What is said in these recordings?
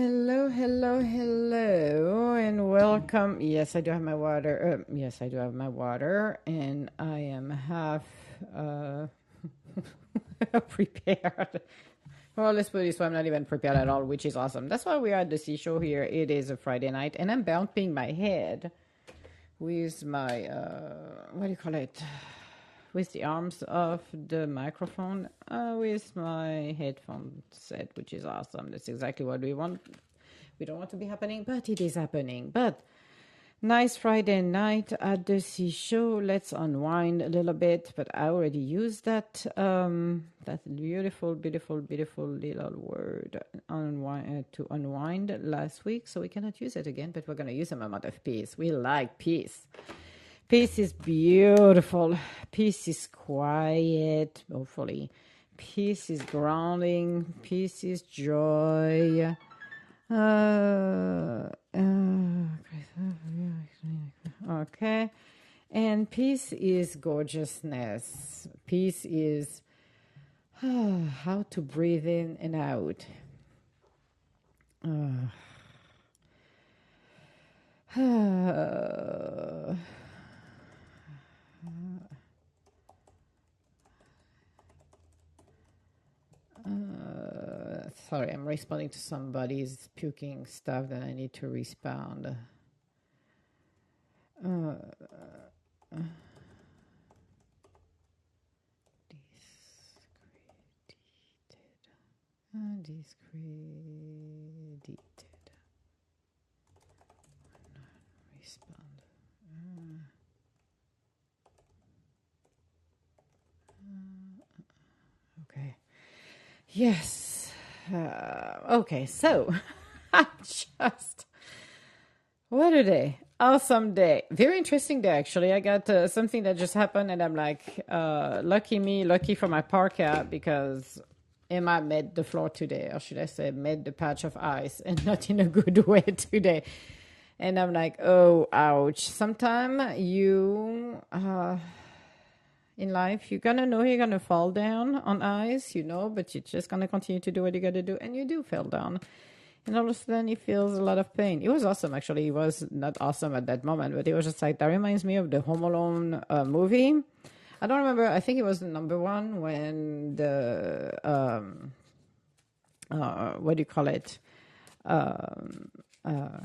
Hello, hello, hello, and welcome. Yes, I do have my water. Uh, yes, I do have my water, and I am half uh, prepared. Well, let's put it this way: I'm not even prepared at all, which is awesome. That's why we are at the seashore here. It is a Friday night, and I'm bumping my head with my uh, what do you call it? With the arms of the microphone, uh, with my headphone set, which is awesome. That's exactly what we want. We don't want to be happening, but it is happening. But nice Friday night at the seashore. Let's unwind a little bit. But I already used that um, that beautiful, beautiful, beautiful little word unwind uh, to unwind last week. So we cannot use it again, but we're gonna use a moment of peace. We like peace. Peace is beautiful. Peace is quiet, hopefully. Peace is grounding. Peace is joy. Uh, uh, okay. And peace is gorgeousness. Peace is how to breathe in and out. Uh, Uh, sorry, I'm responding to somebody's puking stuff that I need to respond. Uh, uh, discredited. Okay. Yes. Uh, okay, so just. What a day. Awesome day. Very interesting day, actually. I got uh, something that just happened, and I'm like, uh, lucky me, lucky for my parka, because Emma made the floor today, or should I say, made the patch of ice, and not in a good way today. And I'm like, oh, ouch. Sometimes you. Uh, in life. You're gonna know you're gonna fall down on ice, you know, but you're just gonna continue to do what you gotta do, and you do fall down. And all of a sudden, he feels a lot of pain. It was awesome, actually. It was not awesome at that moment, but it was just like that reminds me of the Home Alone uh, movie. I don't remember. I think it was number one when the um, uh, what do you call it? Um, uh,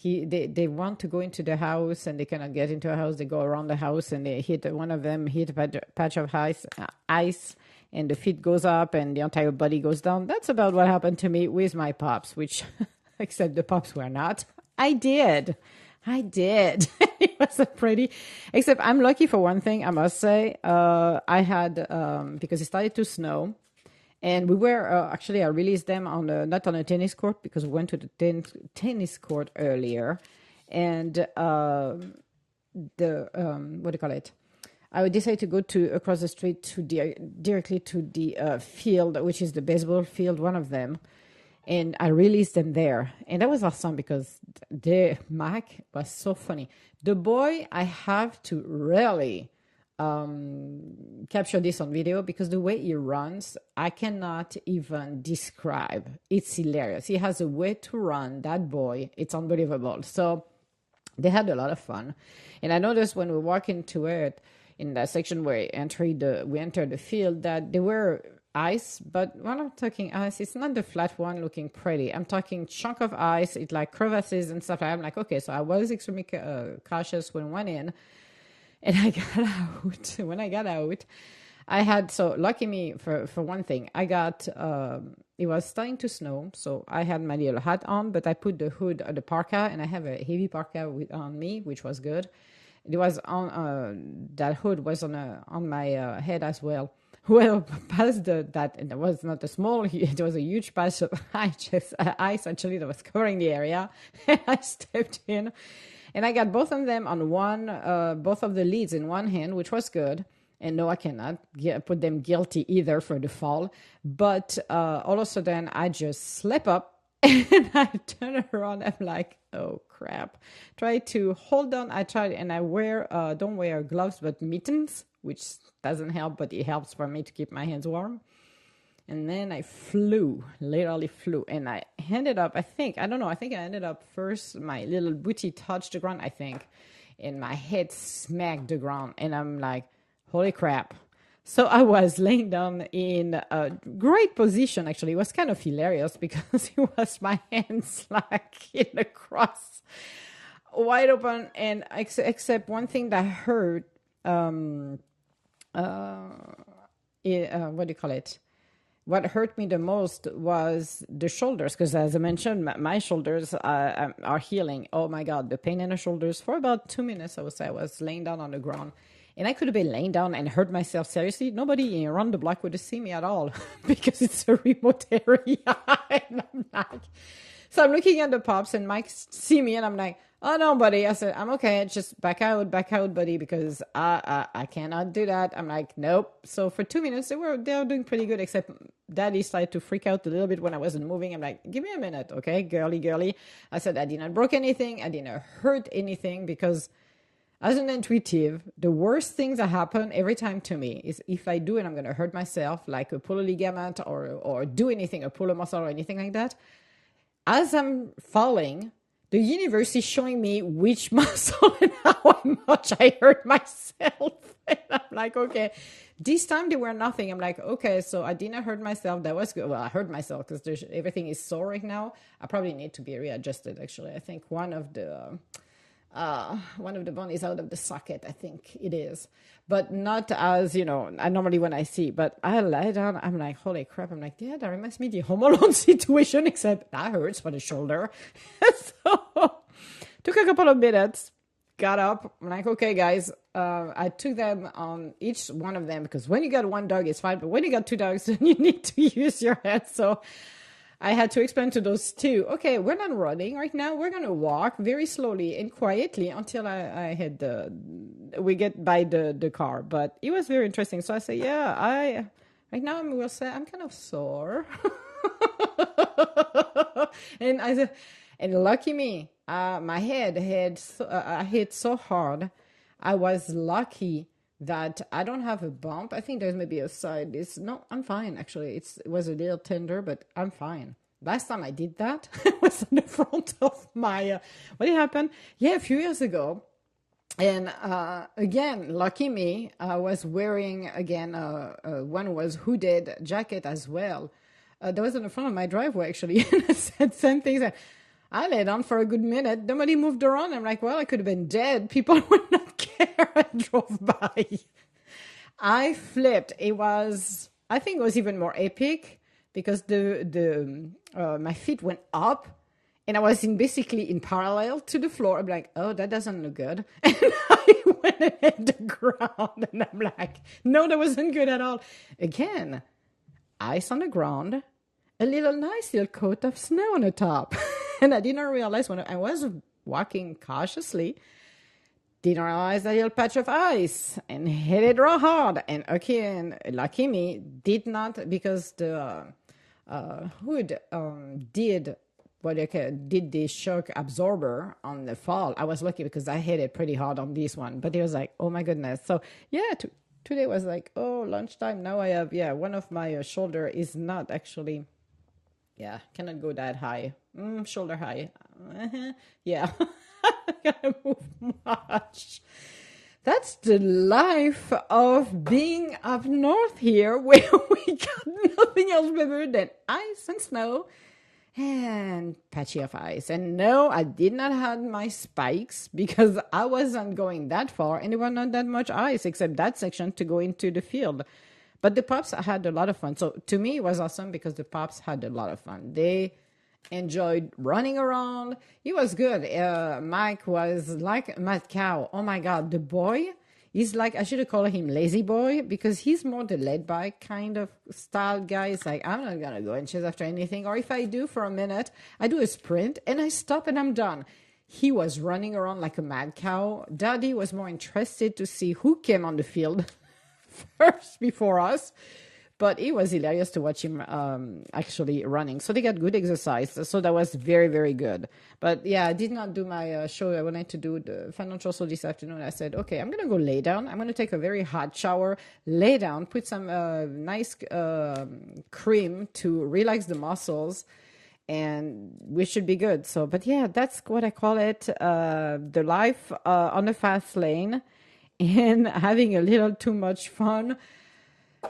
he they, they want to go into the house and they cannot get into a house. They go around the house and they hit one of them hit a patch of ice ice and the feet goes up and the entire body goes down. That's about what happened to me with my pops which except the pops were not. I did. I did. It was a pretty except i'm lucky for one thing i must say. Uh, i had um, because it started to snow and we were uh, actually I released them on a, not on a tennis court because we went to the ten- tennis court earlier, and uh, the um, what do you call it? I decided to go to across the street to di- directly to the uh, field, which is the baseball field, one of them, and I released them there, and that was awesome because the Mac was so funny. The boy, I have to really um, capture this on video because the way he runs, I cannot even describe. It's hilarious. He has a way to run, that boy. It's unbelievable. So they had a lot of fun. And I noticed when we walk into it, in that section where we entered the, we entered the field, that there were ice, but when I'm talking ice, it's not the flat one looking pretty. I'm talking chunk of ice, it like crevasses and stuff. I'm like, okay, so I was extremely uh, cautious when I went in and I got out. when I got out, I had so lucky me for for one thing. I got um, it was starting to snow, so I had my little hat on, but I put the hood of the parka, and I have a heavy parka with, on me, which was good. It was on uh, that hood was on a, on my uh, head as well. Well, past the, that, and it was not a small, it was a huge patch of ice, ice actually that was covering the area. I stepped in and I got both of them on one, uh, both of the leads in one hand, which was good. And no, I cannot get, put them guilty either for the fall. But uh, all of a sudden, I just slip up and I turn around. I'm like, oh crap. Try to hold on. I try and I wear, uh, don't wear gloves, but mittens, which doesn't help, but it helps for me to keep my hands warm. And then I flew, literally flew. And I ended up, I think, I don't know, I think I ended up first, my little booty touched the ground, I think, and my head smacked the ground. And I'm like, holy crap. So I was laying down in a great position, actually. It was kind of hilarious because it was my hands like in a cross, wide open. And ex- except one thing that hurt, um, uh, it, uh, what do you call it? What hurt me the most was the shoulders because as i mentioned my, shoulders uh, are healing. Oh my god the pain in the shoulders. For about two minutes i would say i was laying down on the ground. And i could have been laying down and hurt myself seriously. Nobody around the block would have seen me at all because it's a remote area. And i'm like so i'm looking at the pops and mike see me and i'm like oh no buddy. I said i'm okay. Just back out back out buddy because i i, I cannot do that. I'm like nope. So for two minutes they were they were doing pretty good except daddy started to freak out a little bit when i wasn't moving. I'm like give me a minute okay girly girly. I said i did not broke anything. I didn't hurt anything because as an intuitive, the worst things that happen every time to me is if I do and I'm going to hurt myself, like a pull a ligament or, or do anything, a pull a muscle or anything like that. As I'm falling, the universe is showing me which muscle and how much I hurt myself. And I'm like, okay, this time they were nothing. I'm like, okay, so I didn't hurt myself. That was good. Well, I hurt myself because everything is sore right now. I probably need to be readjusted. Actually, I think one of the uh, one of the bone is out of the socket. I think it is, but not as you know. Normally when I see, but I lie down. I'm like, holy crap! I'm like, yeah, that reminds me of the Home Alone situation, except that hurts for the shoulder. so took a couple of minutes got up. I'm like, okay, guys. Uh, I took them on each one of them because when you got one dog, it's fine. But when you got two dogs, then you need to use your head. So I had to explain to those two, okay, we're not running right now. We're going to walk very slowly and quietly until I, I had the, we get by the, the car. But it was very interesting. So I say, yeah, I, right now I will say I'm kind of sore. and I said, and lucky me, uh, my head had so, uh, hit so hard. I was lucky that I don't have a bump. I think there's maybe a side. It's no, I'm fine actually. It's, it was a little tender, but I'm fine. Last time I did that was in the front of my. Uh, what happened? Yeah, a few years ago. And uh, again, lucky me, I was wearing again uh, uh, one was hooded jacket as well. Uh, that was in the front of my driveway actually, and I said same things. I lay down for a good minute. Nobody moved around. I'm like, well, I could have been dead. People would not care. I drove by. I flipped. It was, I think it was even more epic because the, the, uh, my feet went up and I was in basically in parallel to the floor. I'm like, oh, that doesn't look good. And I went and hit the ground and I'm like, no, that wasn't good at all. Again, ice on the ground, a little nice little coat of snow on the top. and I didn't realize when I was walking cautiously, didn't realize that little patch of ice and hit it real hard. And again, lucky me, did not because the uh, uh, hood um, did what okay, did the shock absorber on the fall. I was lucky because I hit it pretty hard on this one, but it was like, oh my goodness. So yeah, today was like, oh lunchtime. Now I have yeah, one of my uh, shoulder is not actually yeah, cannot go that high. Mm, shoulder high. Uh-huh. Yeah, gotta move much. That's the life of being up north here, where we got nothing else better than ice and snow and patchy of ice. And no, I did not have my spikes because I wasn't going that far, and there was not that much ice except that section to go into the field. But the pups had a lot of fun. So to me, it was awesome because the pups had a lot of fun. They enjoyed running around. It was good. Uh, Mike was like Mad Cow. Oh my God, the boy. He's like I should have called him lazy boy because he's more the led by kind of style guy. It's like I'm not gonna go and chase after anything, or if I do for a minute, I do a sprint and I stop and I'm done. He was running around like a mad cow. Daddy was more interested to see who came on the field first before us. but it was hilarious to watch him um, actually running. So they got good exercise. So that was very, very good. But yeah, I did not do my uh, show. I wanted to do the financial show this afternoon. I said, okay, I'm going to go lay down. I'm going to take a very hot shower, lay down, put some uh, nice uh, cream to relax the muscles and we should be good. So, but yeah, that's what I call it uh, the life uh, on the fast lane and having a little too much fun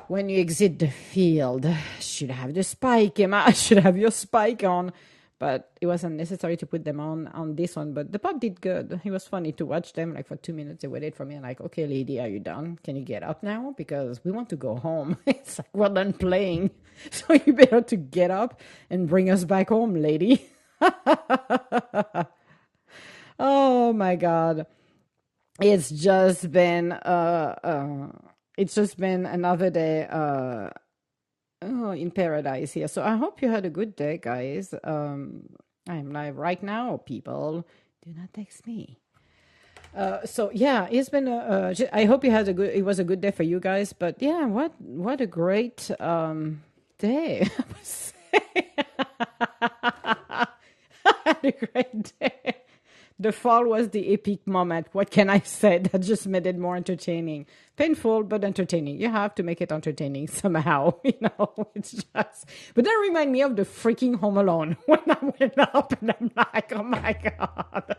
when you exit the field. Should have the spike, Emma. Should have your spike on. But it wasn't necessary to put them on on this one. But the pup did good. It was funny to watch them. Like for two minutes, they waited for me. And like, okay, lady, are you done? Can you get up now? Because we want to go home. it's like we're done playing, so you better to get up and bring us back home, lady. oh my god, it's just been uh, uh it's just been another day uh, oh, in paradise here. So I hope you had a good day, guys. Um, I'm live right now, people. Do not text me. Uh, so yeah, it's been. Uh, I hope you had a good. It was a good day for you guys. But yeah, what what a great um, day. I had a great day the fall was the epic moment. What can I say? That just made it more entertaining. Painful, but entertaining. You have to make it entertaining somehow, you know. It's just, but that remind me of the freaking Home Alone when I went up and I'm like, oh my god.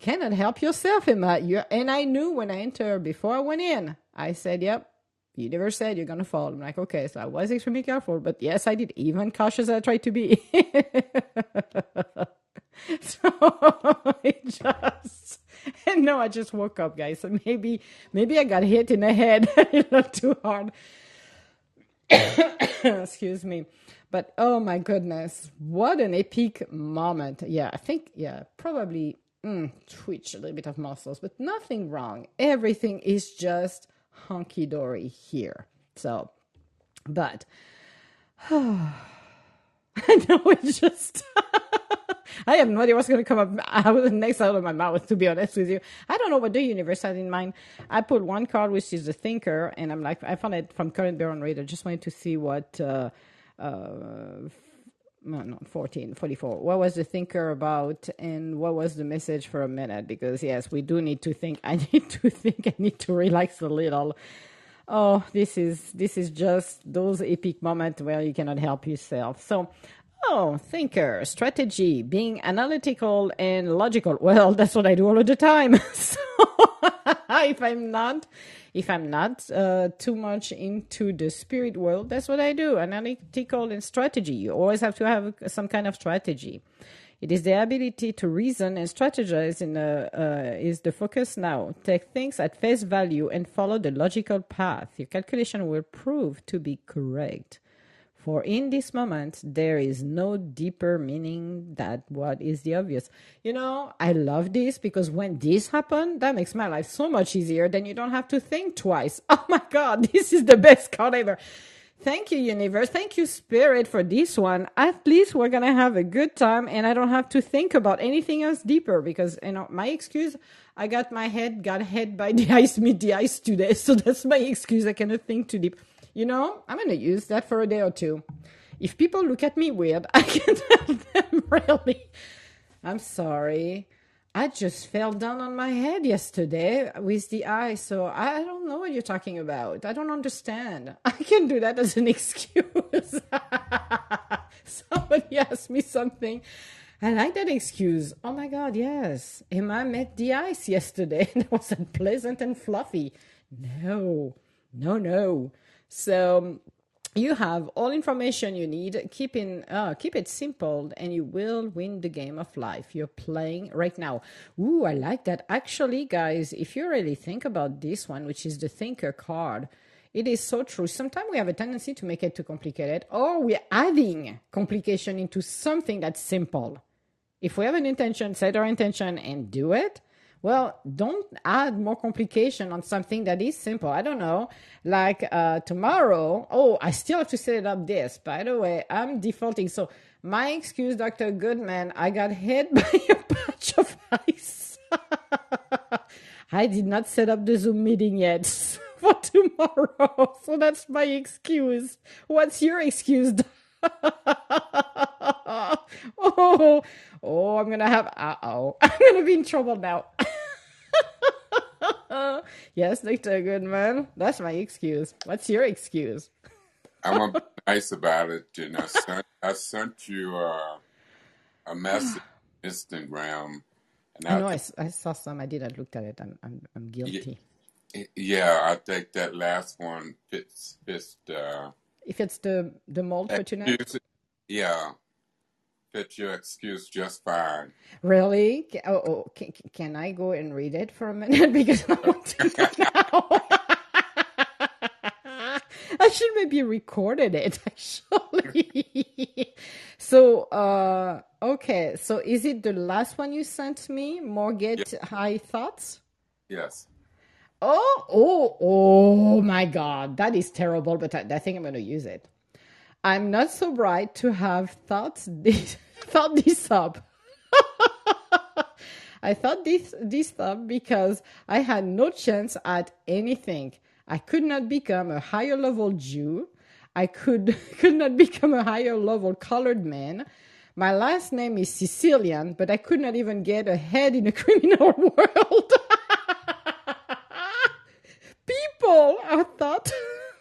Cannot help yourself, Emma. you and I knew when I entered before I went in. I said, "Yep, you never said you're gonna fall." I'm like, "Okay," so I was extremely careful, but yes, I did. Even cautious as I tried to be. so I just and no, I just woke up, guys. So maybe maybe I got hit in the head a little too hard. Excuse me. But oh my goodness, what an epic moment. Yeah, I think, yeah, probably mm, twitch a little bit of muscles, but nothing wrong. Everything is just hunky dory here. So, but I know it's just. I have no idea what's going to come up out the next out of my mouth, to be honest with you. I don't know what the universe had in mind. I put one card, which is the thinker, and I'm like, I found it from current Baron Raider. Just wanted to see what, uh, uh, no, 14, 44. What was the thinker about and what was the message for a minute? Because yes, we do need to think. I need to think. I need to relax a little. Oh, this is this is just those epic moments where you cannot help yourself. So Oh, thinker, strategy, being analytical and logical. Well, that's what I do all of the time. so if I'm not, if I'm not uh, too much into the spirit world, that's what I do. Analytical and strategy. You always have to have some kind of strategy. It is the ability to reason and strategize in a, uh, is the focus now. Take things at face value and follow the logical path. Your calculation will prove to be correct. For in this moment, there is no deeper meaning that what is the obvious. You know, I love this because when this happened, that makes my life so much easier. Then you don't have to think twice. Oh my God, this is the best card ever. Thank you, universe. Thank you, spirit, for this one. At least we're gonna have a good time, and I don't have to think about anything else deeper because you know my excuse. I got my head got hit by the ice, meet the ice today, so that's my excuse. I cannot think too deep you know, I'm to use that for a day or two. If people look at me weird, I can tell them really. I'm sorry. I just fell down on my head yesterday with the eye, so I don't know what you're talking about. I don't understand. I can do that as an excuse. Somebody asked me something. I like that excuse. Oh my God, yes. Emma met the ice yesterday and it was unpleasant and fluffy. No, no, no. So you have all information you need. Keep in uh, keep it simple, and you will win the game of life you're playing right now. Ooh, I like that. Actually, guys, if you really think about this one, which is the Thinker card. It is so true. Sometimes we have a tendency to make it too complicated, or we're adding complication into something that's simple. If we have an intention, set our intention and do it, well, don't add more complication on something that is simple. I don't know. Like uh, tomorrow, oh, I still have to set up this. By the way, I'm defaulting. So, my excuse, Dr. Goodman, I got hit by a patch of ice. I did not set up the Zoom meeting yet. for tomorrow. So that's my excuse. What's your excuse? oh, oh, I'm gonna have. Uh oh, I'm gonna be in trouble now. yes, Dr. Goodman. That's my excuse. What's your excuse? I'm gonna be nice about it, and I sent I sent you uh, a message Instagram, and I know I, I, I saw some. I didn't look at it. I'm I'm, I'm guilty. yeah, I think that last one fits fits uh, If it's the the mold for tonight, yeah, fits your excuse just fine. really? Oh, oh can, can I go and read it for a minute because I want to know now. I should maybe recorded it actually. so uh okay, so is it the last one you sent me? Yeah, get high thoughts? yes. Oh, oh, oh my God, that is terrible, but I, I think I'm going to use it. I'm not so bright to have thoughts. this, thought this up. I thought this this up because I had no chance at anything. I could not become a higher level Jew. I could could not become a higher level colored man. My last name is Sicilian, but I could not even get ahead in a criminal world. People are thought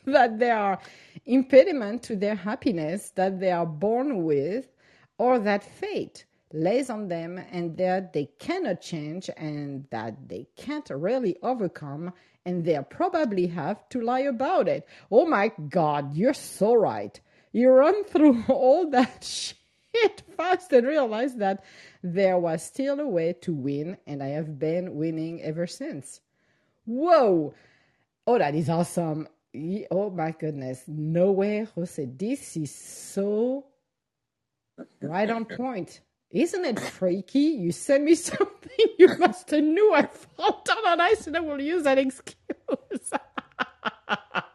that they are impediment to their happiness that they are born with or that fate lays on them and that they cannot change and that they can't really overcome and they'll probably have to lie about it. Oh my god, you're so right. You run through all that shit fast and realize that there was still a way to win and I have been winning ever since. Whoa! Oh, that is awesome. Oh my goodness. No way, Jose. This is so right on point. Isn't it freaky? You send me something you must have knew I fall down on ice and I will use that excuse.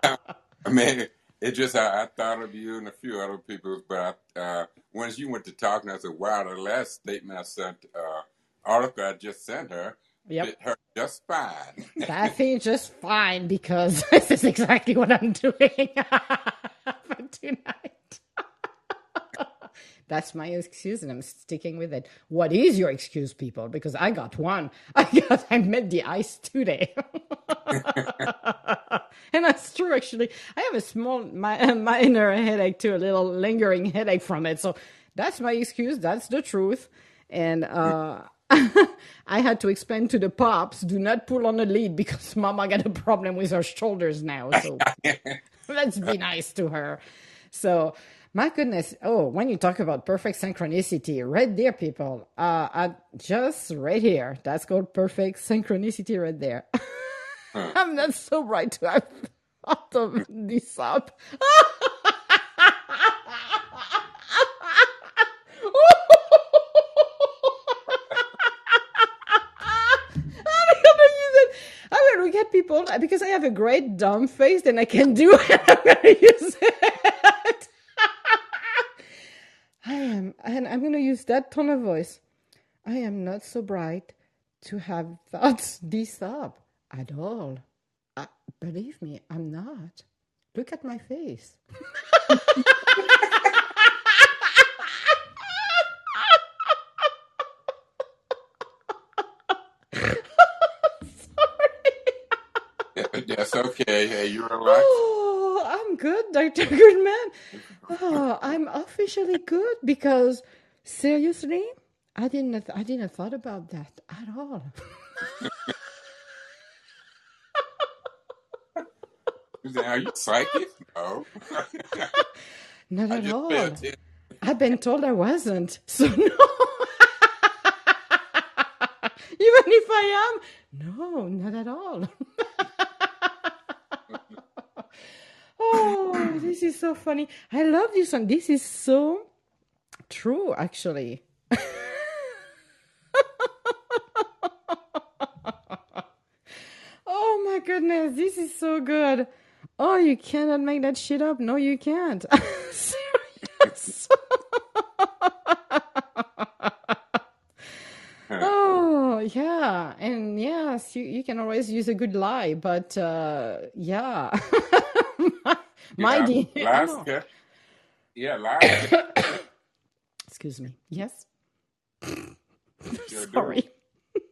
I mean, it just I, I thought of you and a few other people, but uh, once you went to talking, I said, "Wow, the last statement I sent, uh, article I just sent her, yep. fit her just fine." That feels just fine because this is exactly what I'm doing for tonight. That's my excuse, and I'm sticking with it. What is your excuse, people? Because I got one. I got I met the ice today, and that's true. Actually, I have a small, my, minor headache too, a little lingering headache from it. So that's my excuse. That's the truth, and uh, I had to explain to the pops, do not pull on the lead because Mama got a problem with her shoulders now. So let's be nice to her. So, my goodness. Oh, when you talk about perfect synchronicity, right there, people, uh, I, just right here. That's called perfect synchronicity right there. Huh. I'm not so bright to have thought of this up. I'm gonna use it. I'm gonna look at people because I have a great dumb face, then I can do it. I'm gonna use it. I am, and I'm gonna use that tone of voice. I am not so bright to have thoughts this up at all. Uh, believe me, I'm not. Look at my face. Sorry. That's okay. Hey, you relax. Good, Dr. Goodman. Oh, I'm officially good because seriously, I didn't I didn't thought about that at all. Are you psychic? No. Not at all. I've been told I wasn't. So no. Even if I am, no, not at all. Oh, this is so funny. I love this one. This is so true, actually. Oh my goodness, this is so good. Oh, you cannot make that shit up. No, you can't. Serious. Oh, yeah. And yes, you, you can always use a good lie, but uh, yeah. my Yeah, dear. lies oh, can, yeah, lies can excuse me. Yes. sure do. Sorry.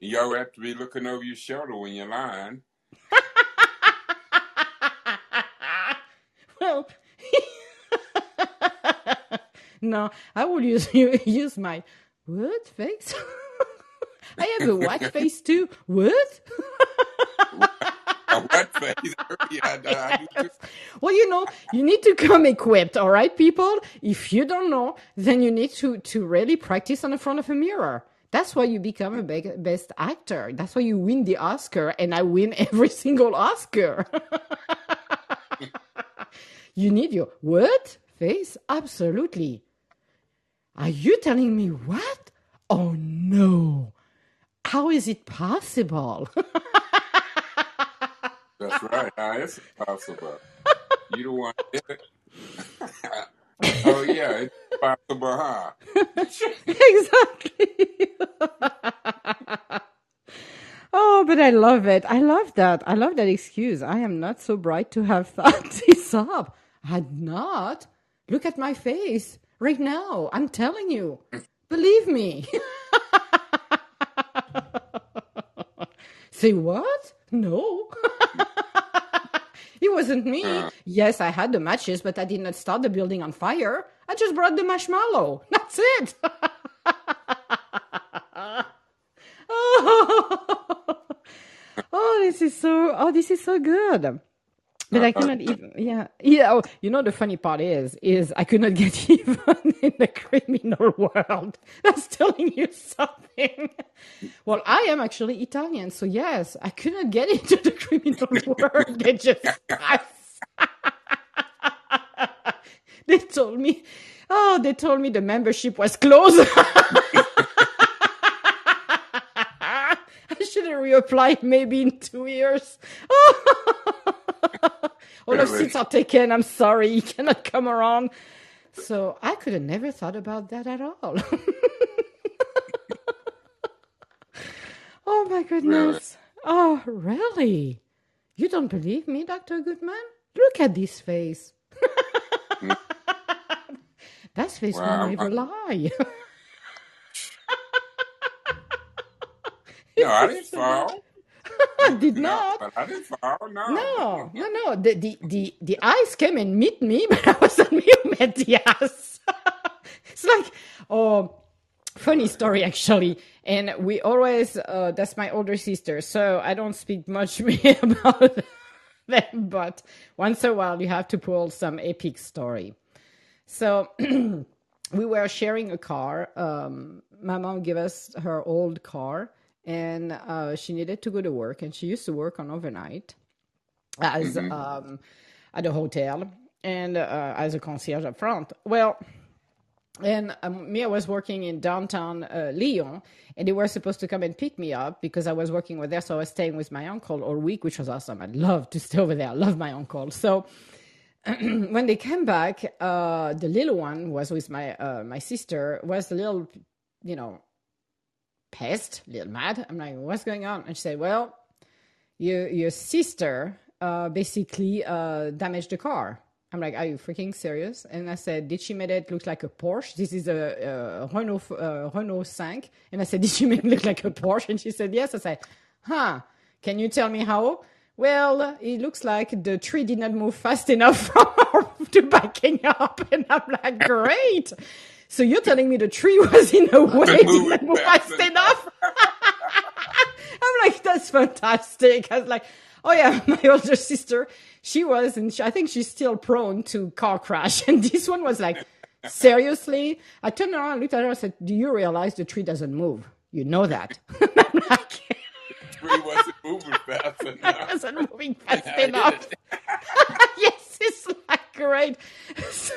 You always have to be looking over your shoulder when you're lying. well, no, I will use use my what face. I have a white face too. What? What face? yeah. Well, you know, you need to come equipped, all right, people. If you don't know, then you need to to really practice on the front of a mirror. That's why you become a best actor. That's why you win the Oscar, and I win every single Oscar. you need your what face? Absolutely. Are you telling me what? Oh no. How is it possible? That's right. How is it possible? You don't want it. oh yeah, it's possible, huh? exactly. oh, but I love it. I love that. I love that excuse. I am not so bright to have thought this up. Had not. Look at my face right now. I'm telling you. Believe me. Say what? No. it wasn't me. Yes, I had the matches, but I did not start the building on fire. I just brought the marshmallow. That's it. oh, oh, this is so. Oh, this is so good. But I cannot even. Yeah, yeah. Oh, you know the funny part is, is I could not get even in the criminal world. That's telling you something. Well, I am actually Italian, so yes, I could not get into the criminal world. They just they told me, oh, they told me the membership was closed. I should have reapplied maybe in two years. All the really? seats are taken. I'm sorry, you cannot come around. So I could have never thought about that at all. oh my goodness. Oh, really? You don't believe me, Dr. Goodman? Look at this face. that face will Well, never lie. no, I didn't fall. I did No, not. but I didn't fall. No. No, no, no. The, the, the, the eyes came and meet me, but I wasn't me met the eyes. it's like, oh, funny story actually. And we always, uh, that's my older sister, so I don't speak much about them, but once in a while you have to pull some epic story. So we were sharing a car. Um, my mom gave us her old car, and uh, she needed to go to work, and she used to work on overnight as hmm um, at a hotel and uh, as a concierge up front. Well, and um, me, I was working in downtown uh, Lyon, and they were supposed to come and pick me up because I was working with there. So I was staying with my uncle all week, which was awesome. I'd love to stay over there. I love my uncle. So when they came back, uh, the little one was with my uh, my sister. Was a little, you know, pissed, a little mad. I'm like, what's going on? And she said, well, your your sister uh, basically uh, damaged the car. I'm like, are you freaking serious? And I said, did she make it look like a Porsche? This is a, a Renault uh, Renault 5. And I said, did she make it look like a Porsche? And she said, yes. I said, huh? Can you tell me how? Well, it looks like the tree did not move fast enough to backing up. And I'm like, great. So you're telling me the tree was in a way didn't move fast enough? I'm like, that's fantastic. I was like, oh yeah, my older sister, she was, and she, I think she's still prone to car crash. And this one was like, seriously? I turned around and looked at her and said, do you realize the tree doesn't move? You know that. I'm like, Tree wasn't moving fast enough. wasn't moving fast enough. yes, it's like great. So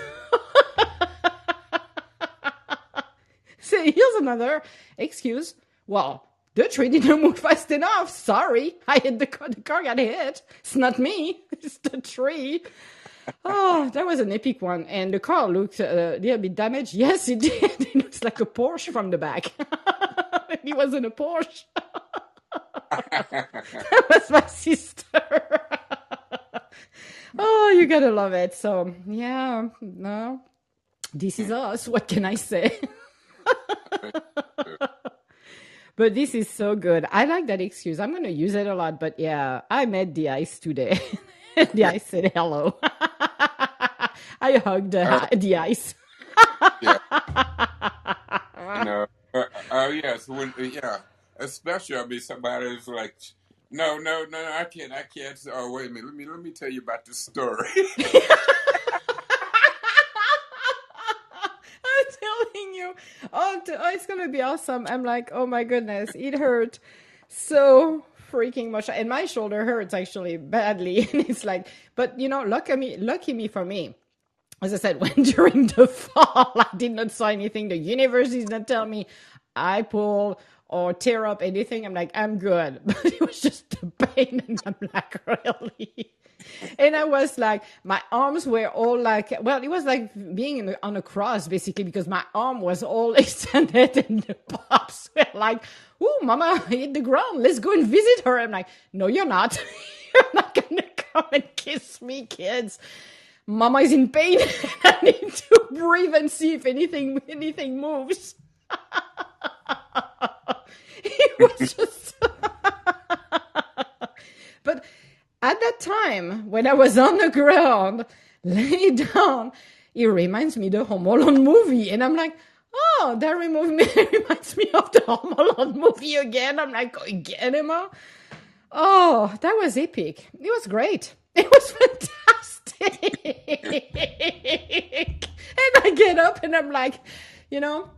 here's another excuse. Well, the tree didn't move fast enough. Sorry, I hit the car. The car got hit. It's not me. It's the tree. Oh, that was an epic one. And the car looked uh, a little bit damaged. Yes, it did. It looks like a Porsche from the back. it wasn't a Porsche. that was my sister. oh, you gotta love it. So yeah, no, this is us. What can I say? but this is so good. I like that excuse. I'm gonna use it a lot. But yeah, I met the ice today. the ice said hello. I hugged the, Uh, the ice. yeah. Uh, uh, yes. When yeah. Especially I mean somebody's like. No, no, no, no, I can't, I can't. Oh, wait a minute. Let me, let me tell you about this story. I'm telling you, oh, oh, it's gonna be awesome. I'm like, oh my goodness, it hurt so freaking much, and my shoulder hurts actually badly. And it's like, but you know, lucky me, lucky me for me. As I said, when during the fall, I did not saw anything. The universe did not tell me I pull or tear up anything. I'm like, I'm good, but it was just the pain, and I'm like, really. And I was like, my arms were all like, well, it was like being in, on a cross basically because my arm was all extended and the pops were like, oh, mama hit the ground. Let's go and visit her. I'm like, no, you're not. you're not to come and kiss me, kids. Mama is in pain. I need to breathe and see if anything, anything moves. it was just, but at that time, when I was on the ground, lay down, it reminds me the Home Alone movie. And I'm like, oh, that removed me, reminds me of the Home Alone movie again. I'm like, oh, again, Emma? Oh, that was epic. It was great. It was fantastic. and I get up and I'm like, you know,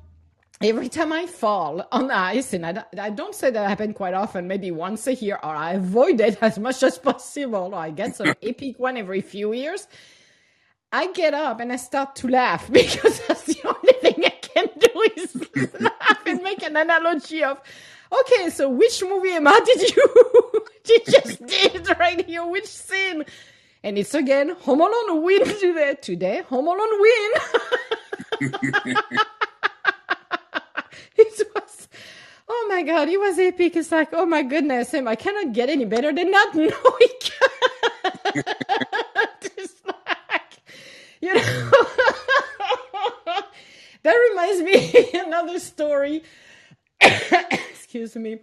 every time I fall on ice, and I, I don't say that happen quite often, maybe once a year, or I avoid it as much as possible, or I get some epic one every few years. I get up and I start to laugh because that's the only thing I can do is laugh and make an analogy of, okay, so which movie Emma did you did just did right here? Which scene? And it's again Home Alone win today. Today, Home Alone win. it was oh my god it was epic it's like oh my goodness i cannot get any better than that no it's like you know. That reminds me another story. Excuse me.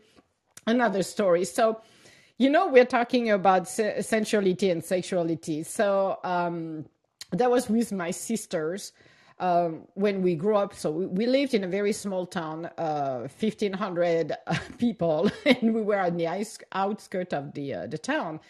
Another story. So you know we're talking about se- sensuality and sexuality. So um that was with my sisters um, when we grew up. So we, lived in a very small town, uh, 1,500 people, and we were on the outskirts of the, uh, the town.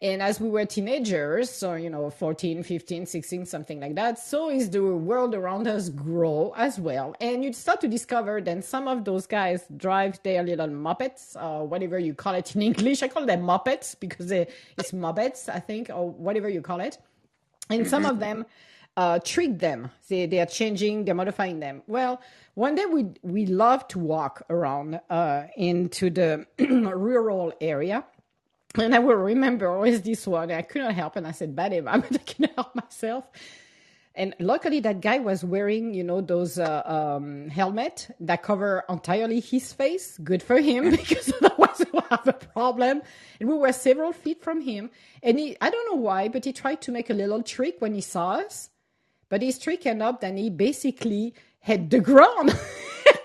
And as we were teenagers, so, you know, 14, 15, 16, something like that, so is the world around us grow as well. And you start to discover then some of those guys drive their little Muppets, or whatever you call it in English. I call them Muppets because it's Muppets, I think, or whatever you call it. And some of them, uh, trick them. They, they are changing, they're modifying them. Well, one day we we love to walk around uh, into the rural area. And I will remember always this one. I couldn't help, and I said, "Bad I'm not gonna help myself." And luckily, that guy was wearing, you know, those uh, um, helmet that cover entirely his face. Good for him, because otherwise we'll have a problem. And we were several feet from him, and he, I don't know why, but he tried to make a little trick when he saw us but his trick ended up and he basically hit the ground.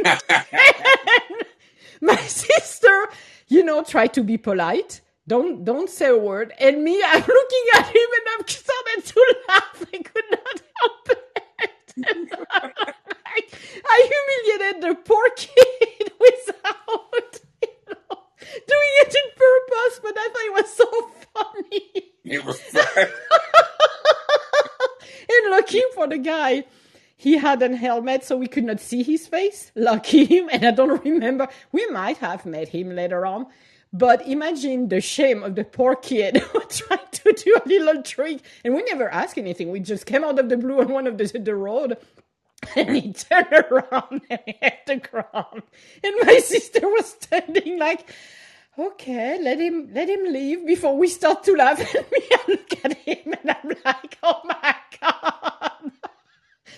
my sister, you know, tried to be polite. Don't don't say a word. And me, I'm looking at him and I'm started to laugh. I could not help it. I, I humiliated the poor kid without you know, doing it in purpose, but I thought it was so funny. It was fun. And looking for the guy. He had a helmet, so we could not see his face. Lucky him, and I don't remember. We might have met him later on, but imagine the shame of the poor kid who tried to do a little trick, and we never asked anything. We just came out of the blue on one of the the road, and he turned around and hit the ground. And my sister was standing like, okay, let him let him leave before we start to laugh. at me, I look at him and I'm like, oh my god.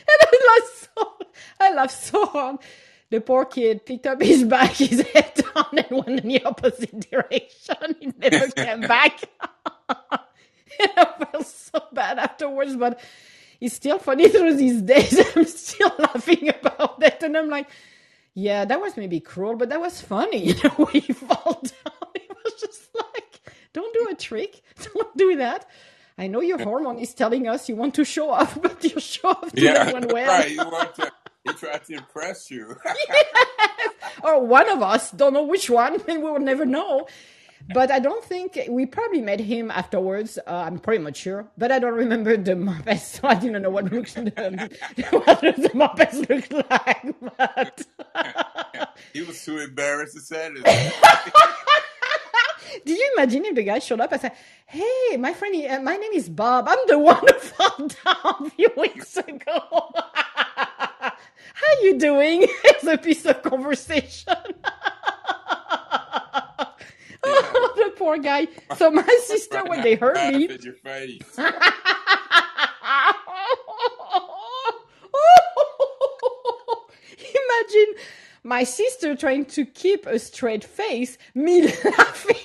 And I laugh so I laugh so hard. the poor kid picked up his bag, his head down, and went in the opposite direction. He never came back. and I felt so bad afterwards, but it's still funny through these days. I'm still laughing about that, and I'm like, yeah, that was maybe cruel, but that was funny. You know, when you fall down, it was just like, don't do a trick, don't do that. I know your hormone is telling us you want to show off, but your show off didn't Yeah, went well. right. You want to, he tried to impress you. yes. or one of us, don't know which one, and we will never know. But I don't think we probably met him afterwards. Uh, I'm pretty much sure, but I don't remember the Muppets, so I didn't know what looks the, what the Muppets look like. But he was too embarrassed to say it. did you imagine if the guy showed up and said, "Hey, my friend, uh, my name is Bob. I'm the one who fell down a few weeks ago. How you doing?" It's a piece of conversation. The poor guy. So my sister, when they heard me, your face. Imagine my sister trying to keep a straight face, me laughing.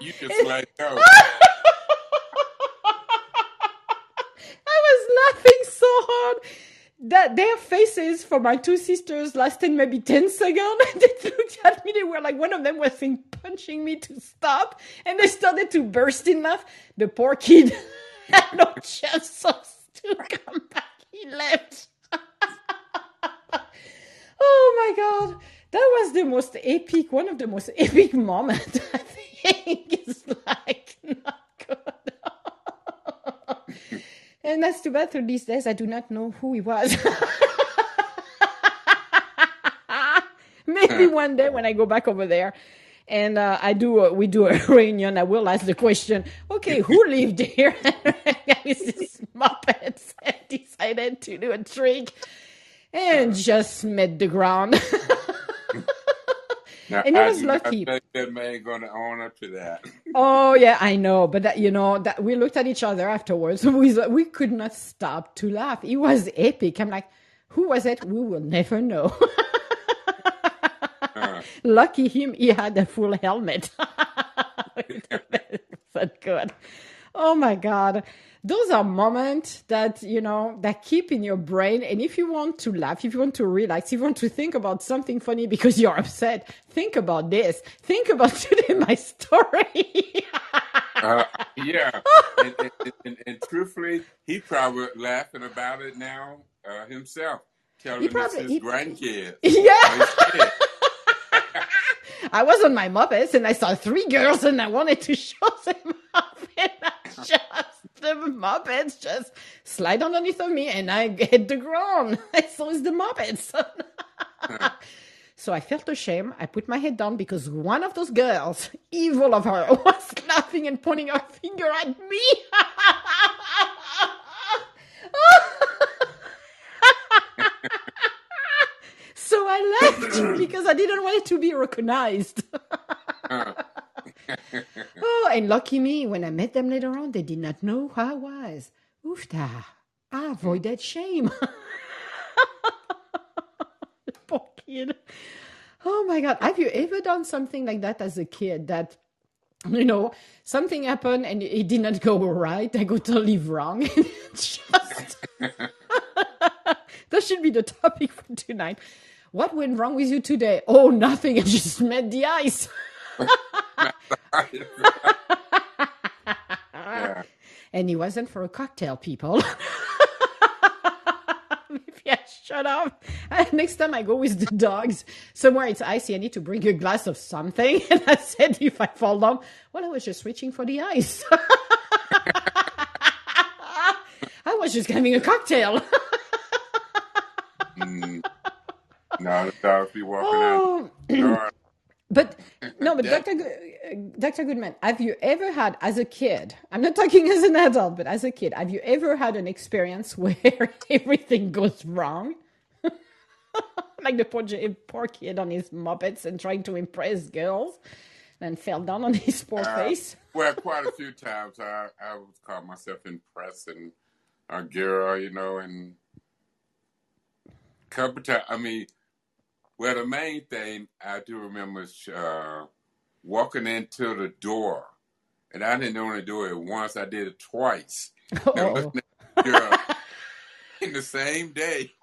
You just like go. I was laughing so hard that their faces for my two sisters lasted maybe 10 seconds. they looked at me, they were like, one of them was in punching me to stop, and they started to burst in laugh. The poor kid had no chance to come back. He left. oh my god. That was the most epic, one of the most epic moments, I think. It's like not good. And that's too bad through these days. I do not know who he was. Maybe hmm. one day when I go back over there and uh, I do, a, we do a reunion, I will ask the question, okay, who lived here? Is this Muppets and decided to do a trick and hmm. just met the ground. Now, And he I was lucky. that man going to own up to that. Oh yeah, I know, but that, you know that we looked at each other afterwards. We we could not stop to laugh. It was epic. I'm like, who was it? We will never know. Uh, Lucky him, he had a full helmet. so good. Oh my god. Those are moments that, you know, that keep in your brain. And if you want to laugh, if you want to relax, if you want to think about something funny because you're upset, think about this. Think about today my story. uh, yeah, and, and, and, and truthfully, he probably laughing about it now uh, himself, telling He probably- his he- grandkids. yeah. I was on my Muppets and I saw three girls and I wanted to show them off and I just the Muppets just slide underneath of me and I hit the ground. so is the Muppets. so I felt ashamed. I put my head down because one of those girls, evil of her, was laughing and pointing her finger at me. So I left because I didn't want it to be recognized. oh, and lucky me, when I met them later on, they did not know who I was. Oofta. I avoided shame. Poor kid. Oh my God. Have you ever done something like that as a kid that, you know, something happened and it did not go right? I got go totally wrong. Just. that should be the topic for tonight. What went wrong with you today? Oh, nothing. I just met the ice. yeah. And it wasn't for a cocktail, people. Maybe I shut up. And next time I go with the dogs somewhere it's icy, I need to bring a glass of something. And I said, if I fall down, well, I was just reaching for the ice. I was just having a cocktail. Mm. No, dogs be walking out Oh. door. But no, but Dr. Go- uh, Dr. Goodman, have you ever had, as a kid, I'm not talking as an adult, but as a kid, have you ever had an experience where everything goes wrong? like the poor, poor kid on his Muppets and trying to impress girls and fell down on his poor Uh, face. Well, quite a few times I, I would call myself impressing a girl, you know, and couple times. I mean, well, the main thing I do remember is uh, walking into the door, and I didn't only do it once; I did it twice. Oh. girl in the same day.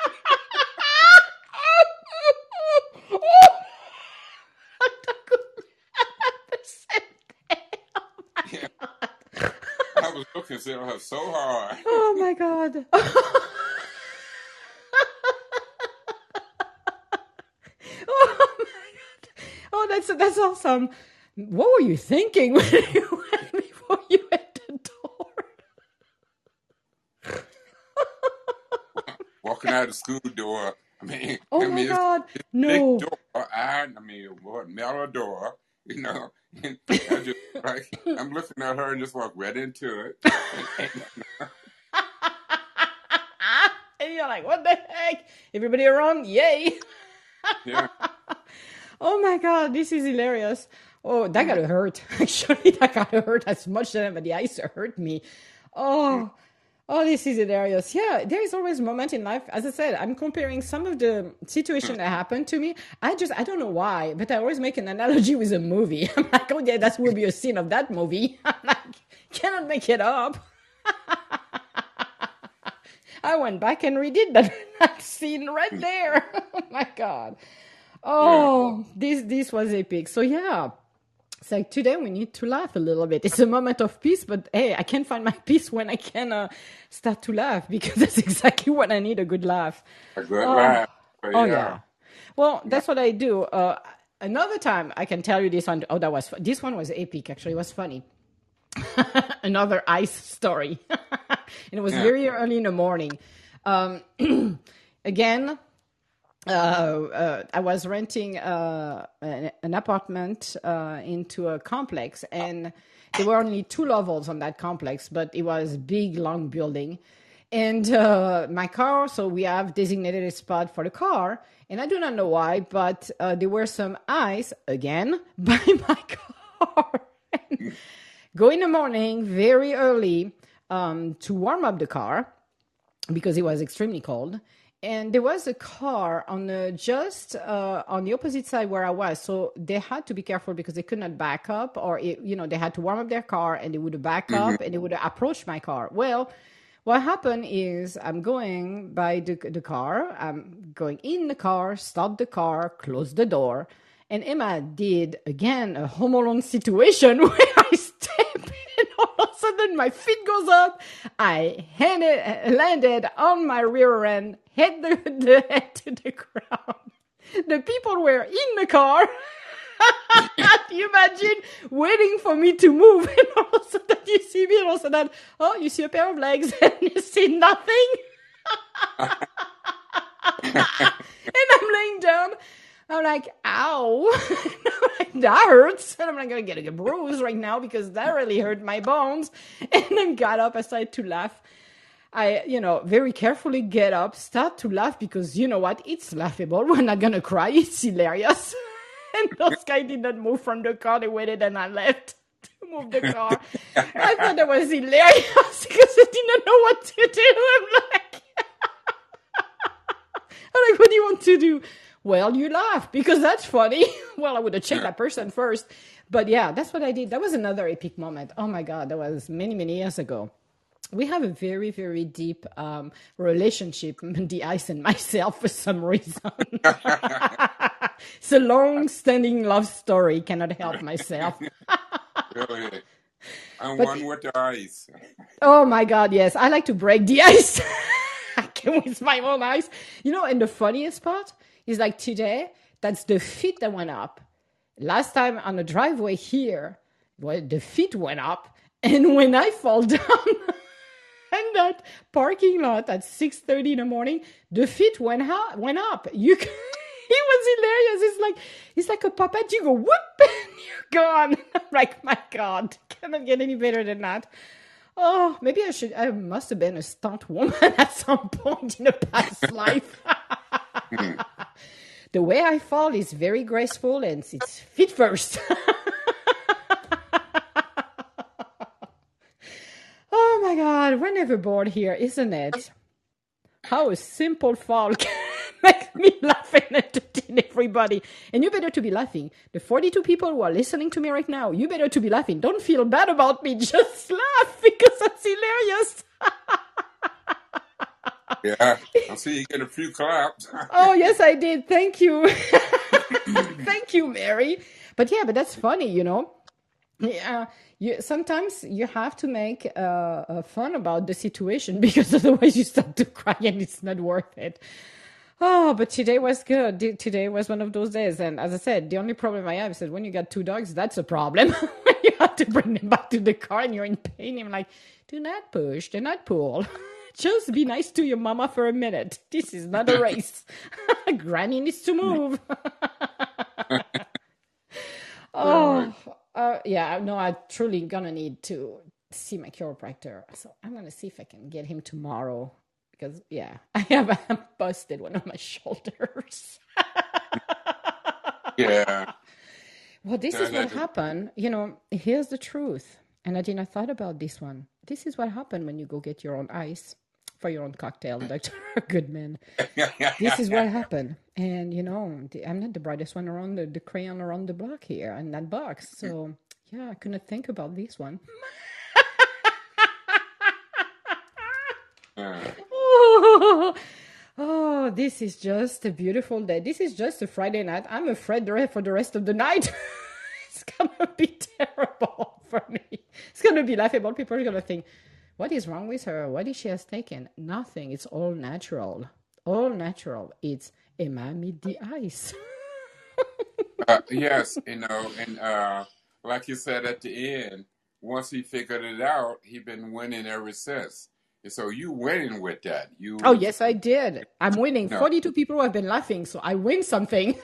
I was looking at her so hard. Oh my god. oh my god. Oh, that's that's awesome. What were you thinking when you went before you hit the door? Walking out the school door. I mean, Oh I my mean, it's god. big No. door. I, I mean, what metal door, you know. And I just like I'm looking at her and just walk right into it. And, and you're like, what the heck? Everybody around? Yay. yeah, Oh my god, this is hilarious. Oh, that gotta hurt. Actually, that gotta hurt as much as the ice hurt me. Oh, oh, this is hilarious. Yeah, there is always a moment in life. As I said, I'm comparing some of the situation that happened to me. I just, I don't know why, but I always make an analogy with a movie. I'm like, oh yeah, that will be a scene of that movie. I'm like, cannot make it up. I went back and redid that, that scene right there. oh my god. Oh, this this was epic. So yeah. It's like today we need to laugh a little bit. It's a moment of peace, but hey, I can find my peace when I can uh, start to laugh because that's exactly what I need a good laugh. a good Oh, laugh. Oh yeah. yeah. Well, that's what I do. Uh, another time I can tell you this one. Oh, that was this one was epic. Actually, it was funny. another ice story, and it was Yeah. very early in the morning. Um, again, uh, uh, I was renting uh, an, an apartment uh, into a complex, and there were only two levels on that complex, but it was big, long building. And uh, my car, so we have designated a spot for the car, and I do not know why, but there were some ice again by my car. Go in the morning very early um, to warm up the car because it was extremely cold. And there was a car on the just uh, on the opposite side where I was, so they had to be careful because they could not back up, or it, you know they had to warm up their car and they would back up and they would approach my car. Well, what happened is I'm going by the the car, I'm going in the car, stop the car, close the door, and Emma did again a home alone situation where I step in, all of a sudden my feet goes up, I handed, landed on my rear end, hit the, the head to the ground. The people were in the car. You imagine waiting for me to move and all of a sudden you see me and all of a sudden, oh, you see a pair of legs and you see nothing? and I'm laying down. I'm like, ow. That hurts. And I'm not going to get a bruise right now because that really hurt my bones. And then got up. I started to laugh. I, you know, very carefully get up, start to laugh because you know what? It's laughable. We're not going to cry. It's hilarious. and those guys did not move from the car. They waited and I left to move the car. I thought that was hilarious because I did not know what to do. I'm like, I'm like, what do you want to do? Well, you laugh because that's funny. well, I would have checked that person first. But yeah, that's what I did. That was another epic moment. Oh my God, that was many, many years ago. We have a very, very deep um, relationship, the ice and myself, for some reason. it's a long standing love story. Cannot help myself. Really. I'm But- one with the ice. Oh my god, yes. I like to break the ice. I can with my own ice. You know, and the funniest part is like today, that's the feet that went up. Last time on the driveway here, well, the feet went up. And when I fall down in that parking lot at 6.30 in the morning, the feet went, ha- went up. You can- it was hilarious. It's like it's like a puppet. You go whoop and you're gone. I'm like, my God, cannot get any better than that. Oh, maybe I should. I must have been a stunt woman at some point in a past life. Hmm. the way I fall is very graceful and it's feet first. oh my God, we're never bored here, isn't it? How a simple fall can make me laugh and entertain everybody. And you better to be laughing. The 42 people who are listening to me right now, you better to be laughing. Don't feel bad about me. Just laugh because that's hilarious. yeah, I see you get a few claps. oh, yes, I did. Thank you. Thank you, Mary. But yeah, but that's funny, you know. Yeah, you sometimes you have to make uh, uh, fun about the situation because otherwise you start to cry and it's not worth it. Oh, but today was good. Today was one of those days, and as I said, the only problem I have is that when you got two dogs, that's a problem. you have to bring them back to the car and you're in pain. I'm like, do not push, do not pull. Just be nice to your mama for a minute. This is not a race. Granny needs to move. oh, uh, yeah, no, I truly gonna need to see my chiropractor. So I'm gonna see if I can get him tomorrow because yeah, I have busted one of my shoulders. yeah. Well, this is what happened. You know, here's the truth. And Adina thought about this one. This is what happened when you go get your own ice for your own cocktail, Dr. Goodman. this is what happened. And, you know, the, I'm not the brightest one around the, the crayon around the block here in that box. So, yeah, I couldn't think about this one. oh, oh, this is just a beautiful day. This is just a Friday night. I'm afraid for the rest of the night. it's gonna be terrible for me. It's gonna be laughable. People are gonna think, what is wrong with her? What is she has taken? Nothing. It's all natural. All natural. It's Emma meet the ice. uh, yes, you know, and uh, like you said at the end, once he figured it out, he been winning ever since. And so you winning with that. You Oh yes, I did. I'm winning. No. Forty-two people have been laughing, so I win something.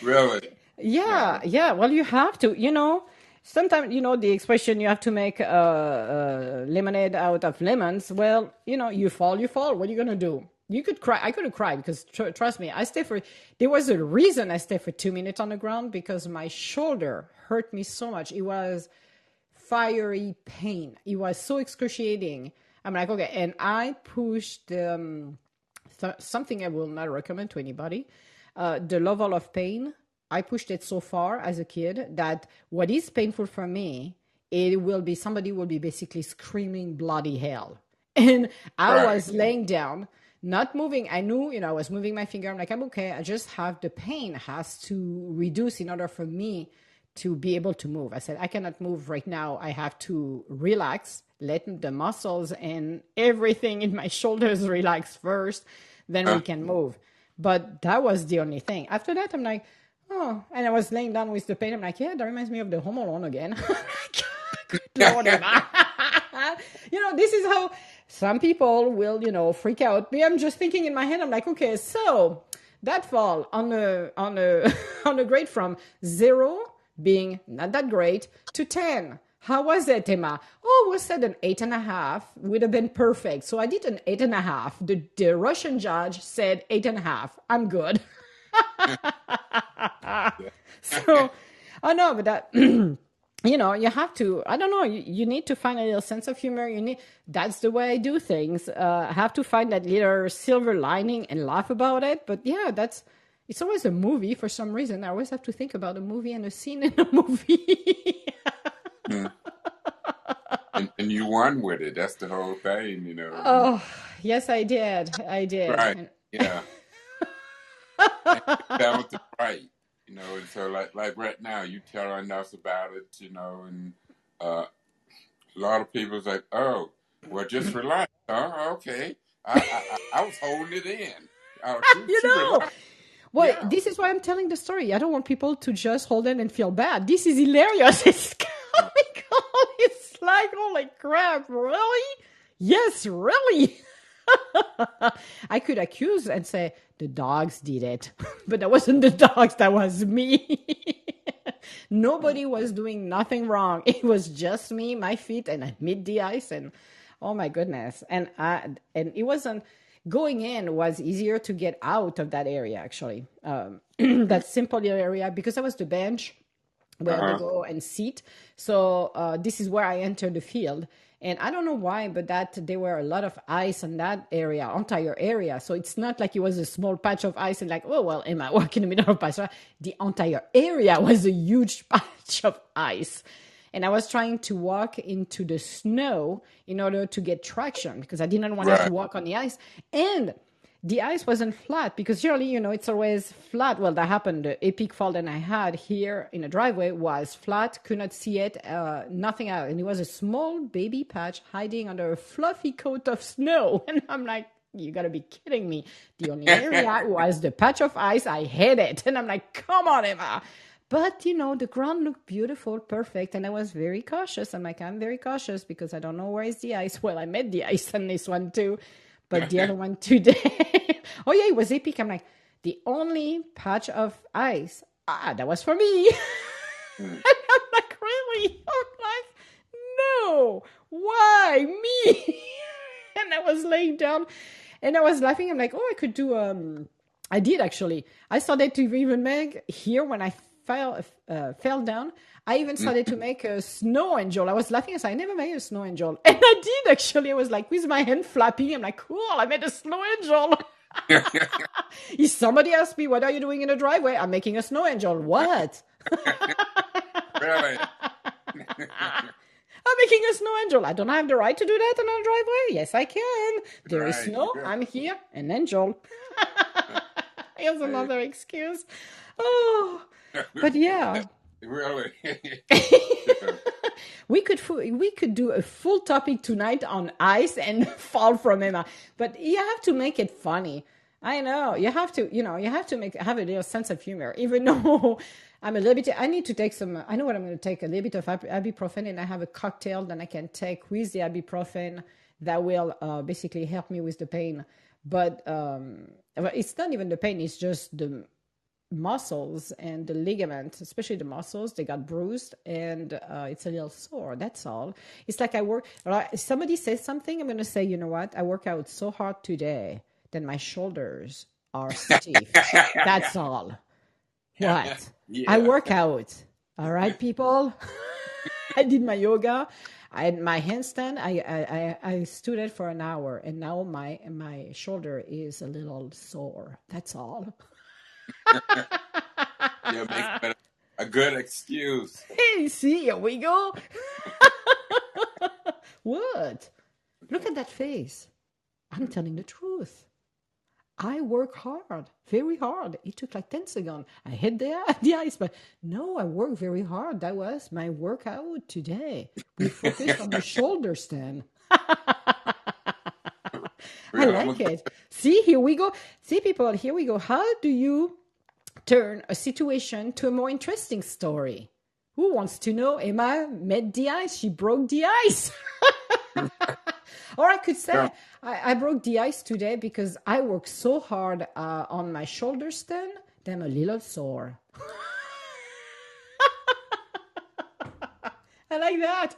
really? Yeah, yeah. Well, you have to. You know, sometimes you know the expression you have to make uh, uh, lemonade out of lemons well you know you fall you fall. What are you gonna do? You could cry. I could have cried because tr- trust me i stayed for there was a reason i stayed for two minutes on the ground because my shoulder hurt me so much. It was fiery pain. It was so excruciating. I'm like okay and i pushed um, th- something i will not recommend to anybody uh, the level of pain I pushed it so far as a kid that what is painful for me, it will be somebody will be basically screaming bloody hell. And I right. was laying down, not moving. I knew, you know, I was moving my finger. I'm like, I'm okay. I just have the pain has to reduce in order for me to be able to move. I said, I cannot move right now. I have to relax, let the muscles and everything in my shoulders relax first, then uh. we can move. But that was the only thing. After that, I'm like, Oh, and I was laying down with the pain. I'm like, yeah, that reminds me of the Home Alone again. Lord, you know, this is how some people will, you know, freak out. Me, I'm just thinking in my head. I'm like, okay, so that fall on a on a on a grade from zero being not that great to ten. How was it, Emma? Oh, we said an eight and a half would have been perfect. So I did an eight and a half. The, the Russian judge said eight and a half. I'm good. so I know, but that you know, you have to. I don't know. You, you, need to find a little sense of humor. You need. That's the way I do things. Uh, I have to find that little silver lining and laugh about it. But yeah, that's. It's always a movie for some reason. I always have to think about a movie and a scene in a movie. mm. and, and, you won with it. That's the whole thing, you know. Oh, yes, I did. I did. Right. And, yeah balance the right, you know. And so, like like right now, you telling us about it, you know, and uh, a lot of people's like, "Oh, well, just relax." Oh, okay. I, I, I was holding it in. Oh, she, you know. Well, yeah. this is why I'm telling the story. I don't want people to just hold it and feel bad. This is hilarious. It's comical. It's like, holy crap, really? Yes, really. I could accuse and say, the dogs did it, but that wasn't the dogs, that was me. Nobody was doing nothing wrong. It was just me, my feet, and I mid the ice, and oh my goodness. And I, and it wasn't going in was easier to get out of that area actually. Um, that simple area because I was the bench where uh-huh. to go and sit. So uh, this is where I entered the field And I don't know why, but that there were a lot of ice in that area, entire area. So it's not like it was a small patch of ice and like, oh well, am I walking in the middle of patch? The entire area was a huge patch of ice. And I was trying to walk into the snow in order to get traction because I didn't want Right. to walk on the ice. And the ice wasn't flat because usually, you know, it's always flat. Well, that happened. The epic fall that I had here in the driveway was flat, could not see it, uh, nothing out. And it was a small baby patch hiding under a fluffy coat of snow. And I'm like, you gotta be kidding me. The only area was the patch of ice. I hate it. And I'm like, come on, Emma. But you know, the ground looked beautiful, perfect, and I was very cautious. I'm like, I'm very cautious because I don't know where is the ice. Well, I met the ice on this one too, but the other one today. oh yeah, it was epic. I'm like, the only patch of ice. Ah, that was for me. and I'm like, really? I'm like, no, why me? and I was laying down and I was laughing. I'm like, oh, I could do um I did actually. I started to even make here when I fell uh, fell down. I even mm. started to make a snow angel. I was laughing as I never made a snow angel, and I did actually. I was like with my hand flapping. I'm like, cool. I made a snow angel. if somebody asked me, "What are you doing in the driveway?" I'm making a snow angel. What? really? I'm making a snow angel. I don't have the right to do that in a driveway. Yes, I can. There is Right, snow. yeah. I'm here. An angel. Here's another excuse. Oh, but yeah, really? we could we could do a full topic tonight on ice and fall from Emma. But you have to make it funny. I know you have to. You know you have to make have a little sense of humor. Even though I'm a little bit. I need to take some. I know what I'm going to take. A little bit of ibuprofen, and I have a cocktail that I can take with the ibuprofen that will uh, basically help me with the pain. But um, it's not even the pain. It's just the muscles and the ligaments, especially the muscles, they got bruised and uh, it's a little sore. That's all. It's like I work. If somebody says something, I'm going to say, you know what? I work out so hard today that my shoulders are stiff. That's all. What? Yeah. I work out. All right, people. I did my yoga. I had my handstand. I, I I I stood it for an hour, and now my my shoulder is a little sore. That's all. Yeah, make that a good excuse. Hey, see, here we go. what? Look at that face. I'm telling the truth. I work hard, very hard. It took like 10 seconds. I hit the, the ice, but no, I work very hard. That was my workout today. We focused on the shoulder stand. I like it. See, here we go. See, people, here we go. How do you turn a situation to a more interesting story? Who wants to know? Emma met the ice. She broke the ice. or I could say, Yeah. I, I broke the ice today because I worked so hard uh, on my shoulder stand that I'm a little sore. I like that.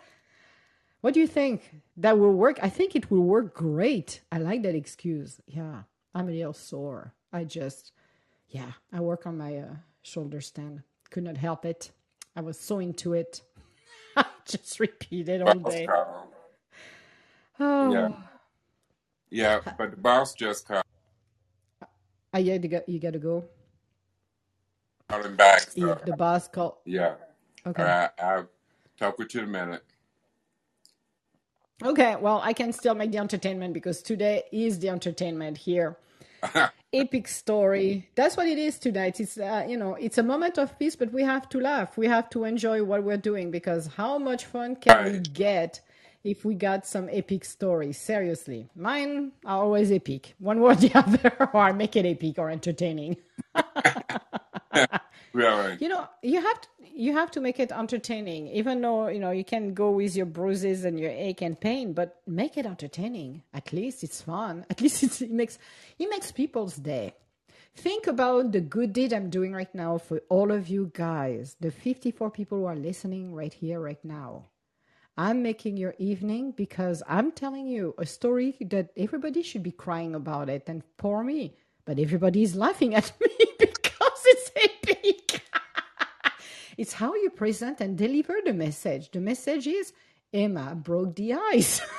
What do you think? That will work? I think it will work great. I like that excuse. Yeah, I'm a little sore. I just, yeah, I work on my uh, shoulder stand. Could not help it. I was so into it. I just repeat it all day. Oh, Yeah. Yeah, but the boss just called I yeah, you got you got to go. him back. Yeah, the boss call. yeah. Okay. All right, I'll talk with you in a minute. Okay. Well, I can still make the entertainment because today is the entertainment here. epic story. That's what it is tonight. It's uh, you know, it's a moment of peace, but we have to laugh. We have to enjoy what we're doing because how much fun can we get if we got some epic stories? Seriously, mine are always epic, one way or the other, or I make it epic or entertaining. Really? You know, you have to you have to make it entertaining, even though you know you can go with your bruises and your ache and pain, but make it entertaining. At least it's fun. At least it makes it makes people's day. Think about the good deed I'm doing right now for all of you guys, the 54 people who are listening right here, right now. I'm making your evening because I'm telling you a story that everybody should be crying about it and poor me. But everybody is laughing at me because it's epic. It's how you present and deliver the message. The message is Emma broke the ice.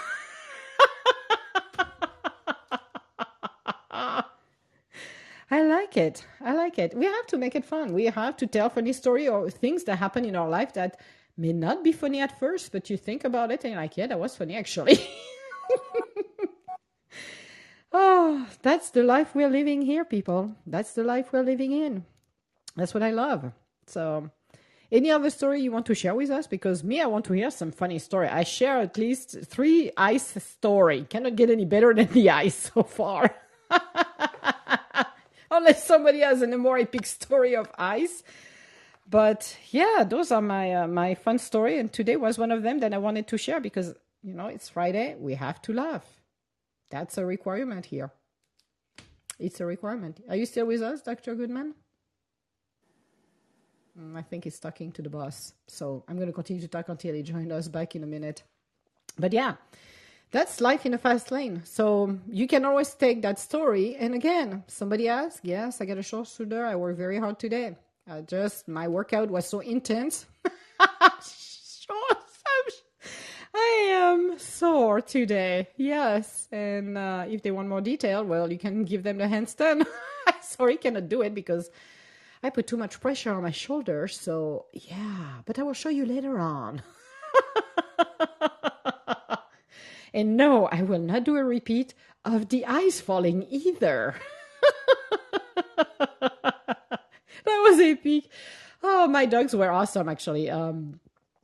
I like it. I like it. We have to make it fun. We have to tell funny story or things that happen in our life that may not be funny at first, but you think about it and you're like, yeah, that was funny actually. oh, that's the life we're living here, people. That's the life we're living in. That's what I love. So, any other story you want to share with us? Because me, I want to hear some funny story. I share at least three ice story. Cannot get any better than the ice so far. unless somebody has a more epic story of ice. But yeah, those are my uh, my fun story, and today was one of them that I wanted to share because you know it's Friday. We have to laugh. That's a requirement here. It's a requirement. Are you still with us, Dr. Goodman? Mm, I think he's talking to the boss. So I'm going to continue to talk until he joins us back in a minute. But yeah, that's life in a fast lane. So you can always take that story. And again, somebody asked, yes, I got a short shoulder. I worked very hard today. I just, my workout was so intense. I am sore today. Yes. And uh, if they want more detail, well, you can give them the handstand. Sorry, cannot do it because I put too much pressure on my shoulders. So, yeah, but I will show you later on. And no, I will not do a repeat of the ice falling either. that was epic. Oh, my dogs were awesome, actually. Um,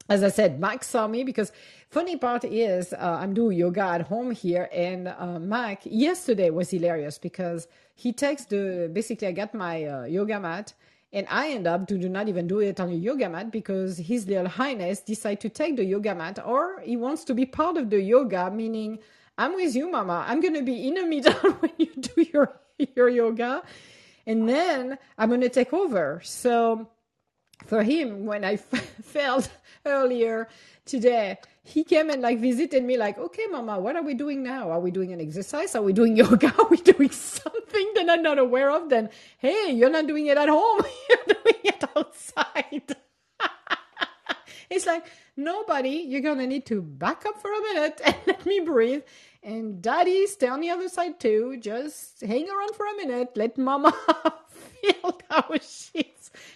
as I said, Mac saw me because funny part is uh, I'm doing yoga at home here, and uh, Mac yesterday was hilarious because he takes the basically I got my uh, yoga mat and I end up to do not even do it on a yoga mat because his little highness decide to take the yoga mat or he wants to be part of the yoga, meaning I'm with you, mama. I'm to be in the middle when you do your, your yoga. And then I'm to take over. So for him, when I felt earlier today, he came and like visited me like, okay, mama, what are we doing now? Are we doing an exercise? Are we doing yoga? Are we doing something that I'm not aware of? Then, hey, you're not doing it at home. you're doing it outside. it's like, nobody, you're to need to back up for a minute and let me breathe. And daddy, stay on the other side too. Just hang around for a minute. Let mama feel how she's,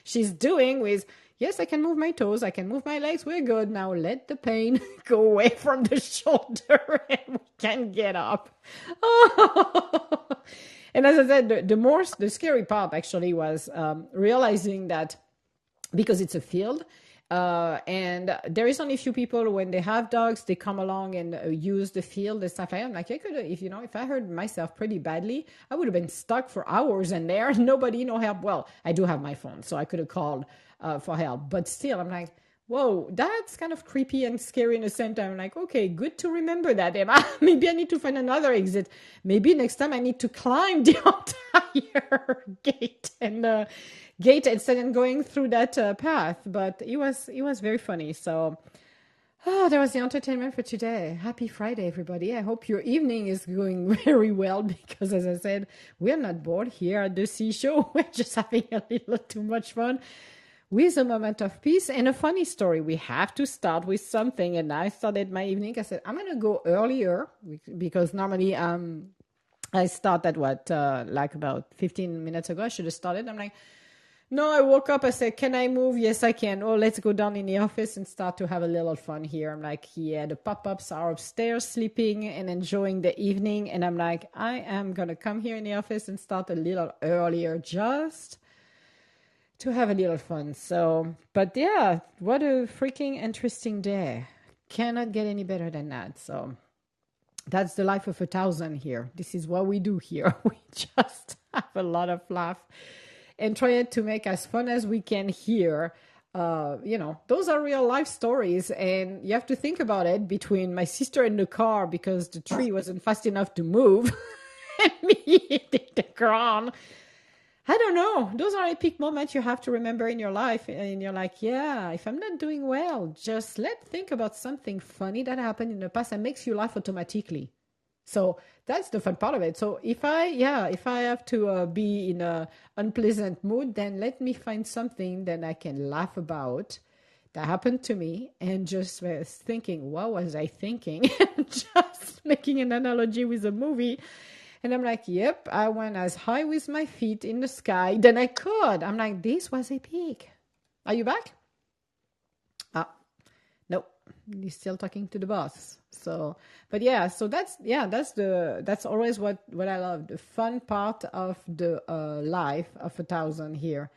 she's doing with yes, I can move my toes, I can move my legs, we're good. Now let the pain go away from the shoulder and we can get up. and as I said, the, the more, the scary part actually was um, realizing that because it's a field, uh, and there is only a few people when they have dogs, they come along and uh, use the field and stuff. I'm like, I could, if you know, if I hurt myself pretty badly, I would have been stuck for hours in there. Nobody, no help. Well, I do have my phone, so I could have called uh, for help. But still, I'm like, whoa, that's kind of creepy and scary in the same time. I'm like, okay, good to remember that, Emma. Maybe I need to find another exit. Maybe next time I need to climb the entire gate and uh, gate instead of going through that uh, path. But it was it was very funny. So. Oh, that was the entertainment for today. Happy Friday, everybody. I hope your evening is going very well because, as I said, we're not bored here at the Sea Show. We're just having a little too much fun with a moment of peace and a funny story. We have to start with something. And I started my evening. I said, I'm going to go earlier because normally um, I start at what, uh, like about 15 minutes ago. I should have started. I'm like, no, I woke up. I said, Can I move? Yes, I can. Oh, let's go down in the office and start to have a little fun here. I'm like, Yeah, the pop ups are upstairs sleeping and enjoying the evening. And I'm like, I am going to come here in the office and start a little earlier just to have a little fun. So, but yeah, what a freaking interesting day. Cannot get any better than that. So, that's the life of a thousand here. This is what we do here. We just have a lot of laugh and try to make as fun as we can here. Uh, you know, those are real life stories, and you have to think about it between my sister in the car because the tree wasn't fast enough to move, and me hitting the ground I don't know. Those are epic moments you have to remember in your life. And you're like, yeah, if I'm not doing well, just let think about something funny that happened in the past and makes you laugh automatically. So that's the fun part of it. So if I, yeah, if I have to uh, be in a unpleasant mood, then let me find something that I can laugh about that happened to me and just thinking, what was I thinking? just making an analogy with a movie. And I'm like, yep, I went as high with my feet in the sky than I could. I'm like, this was a peak. Are you back? Ah, nope. He's still talking to the boss. So, but yeah, so that's yeah, that's the that's always what what I love. The fun part of the uh, life of a thousand here.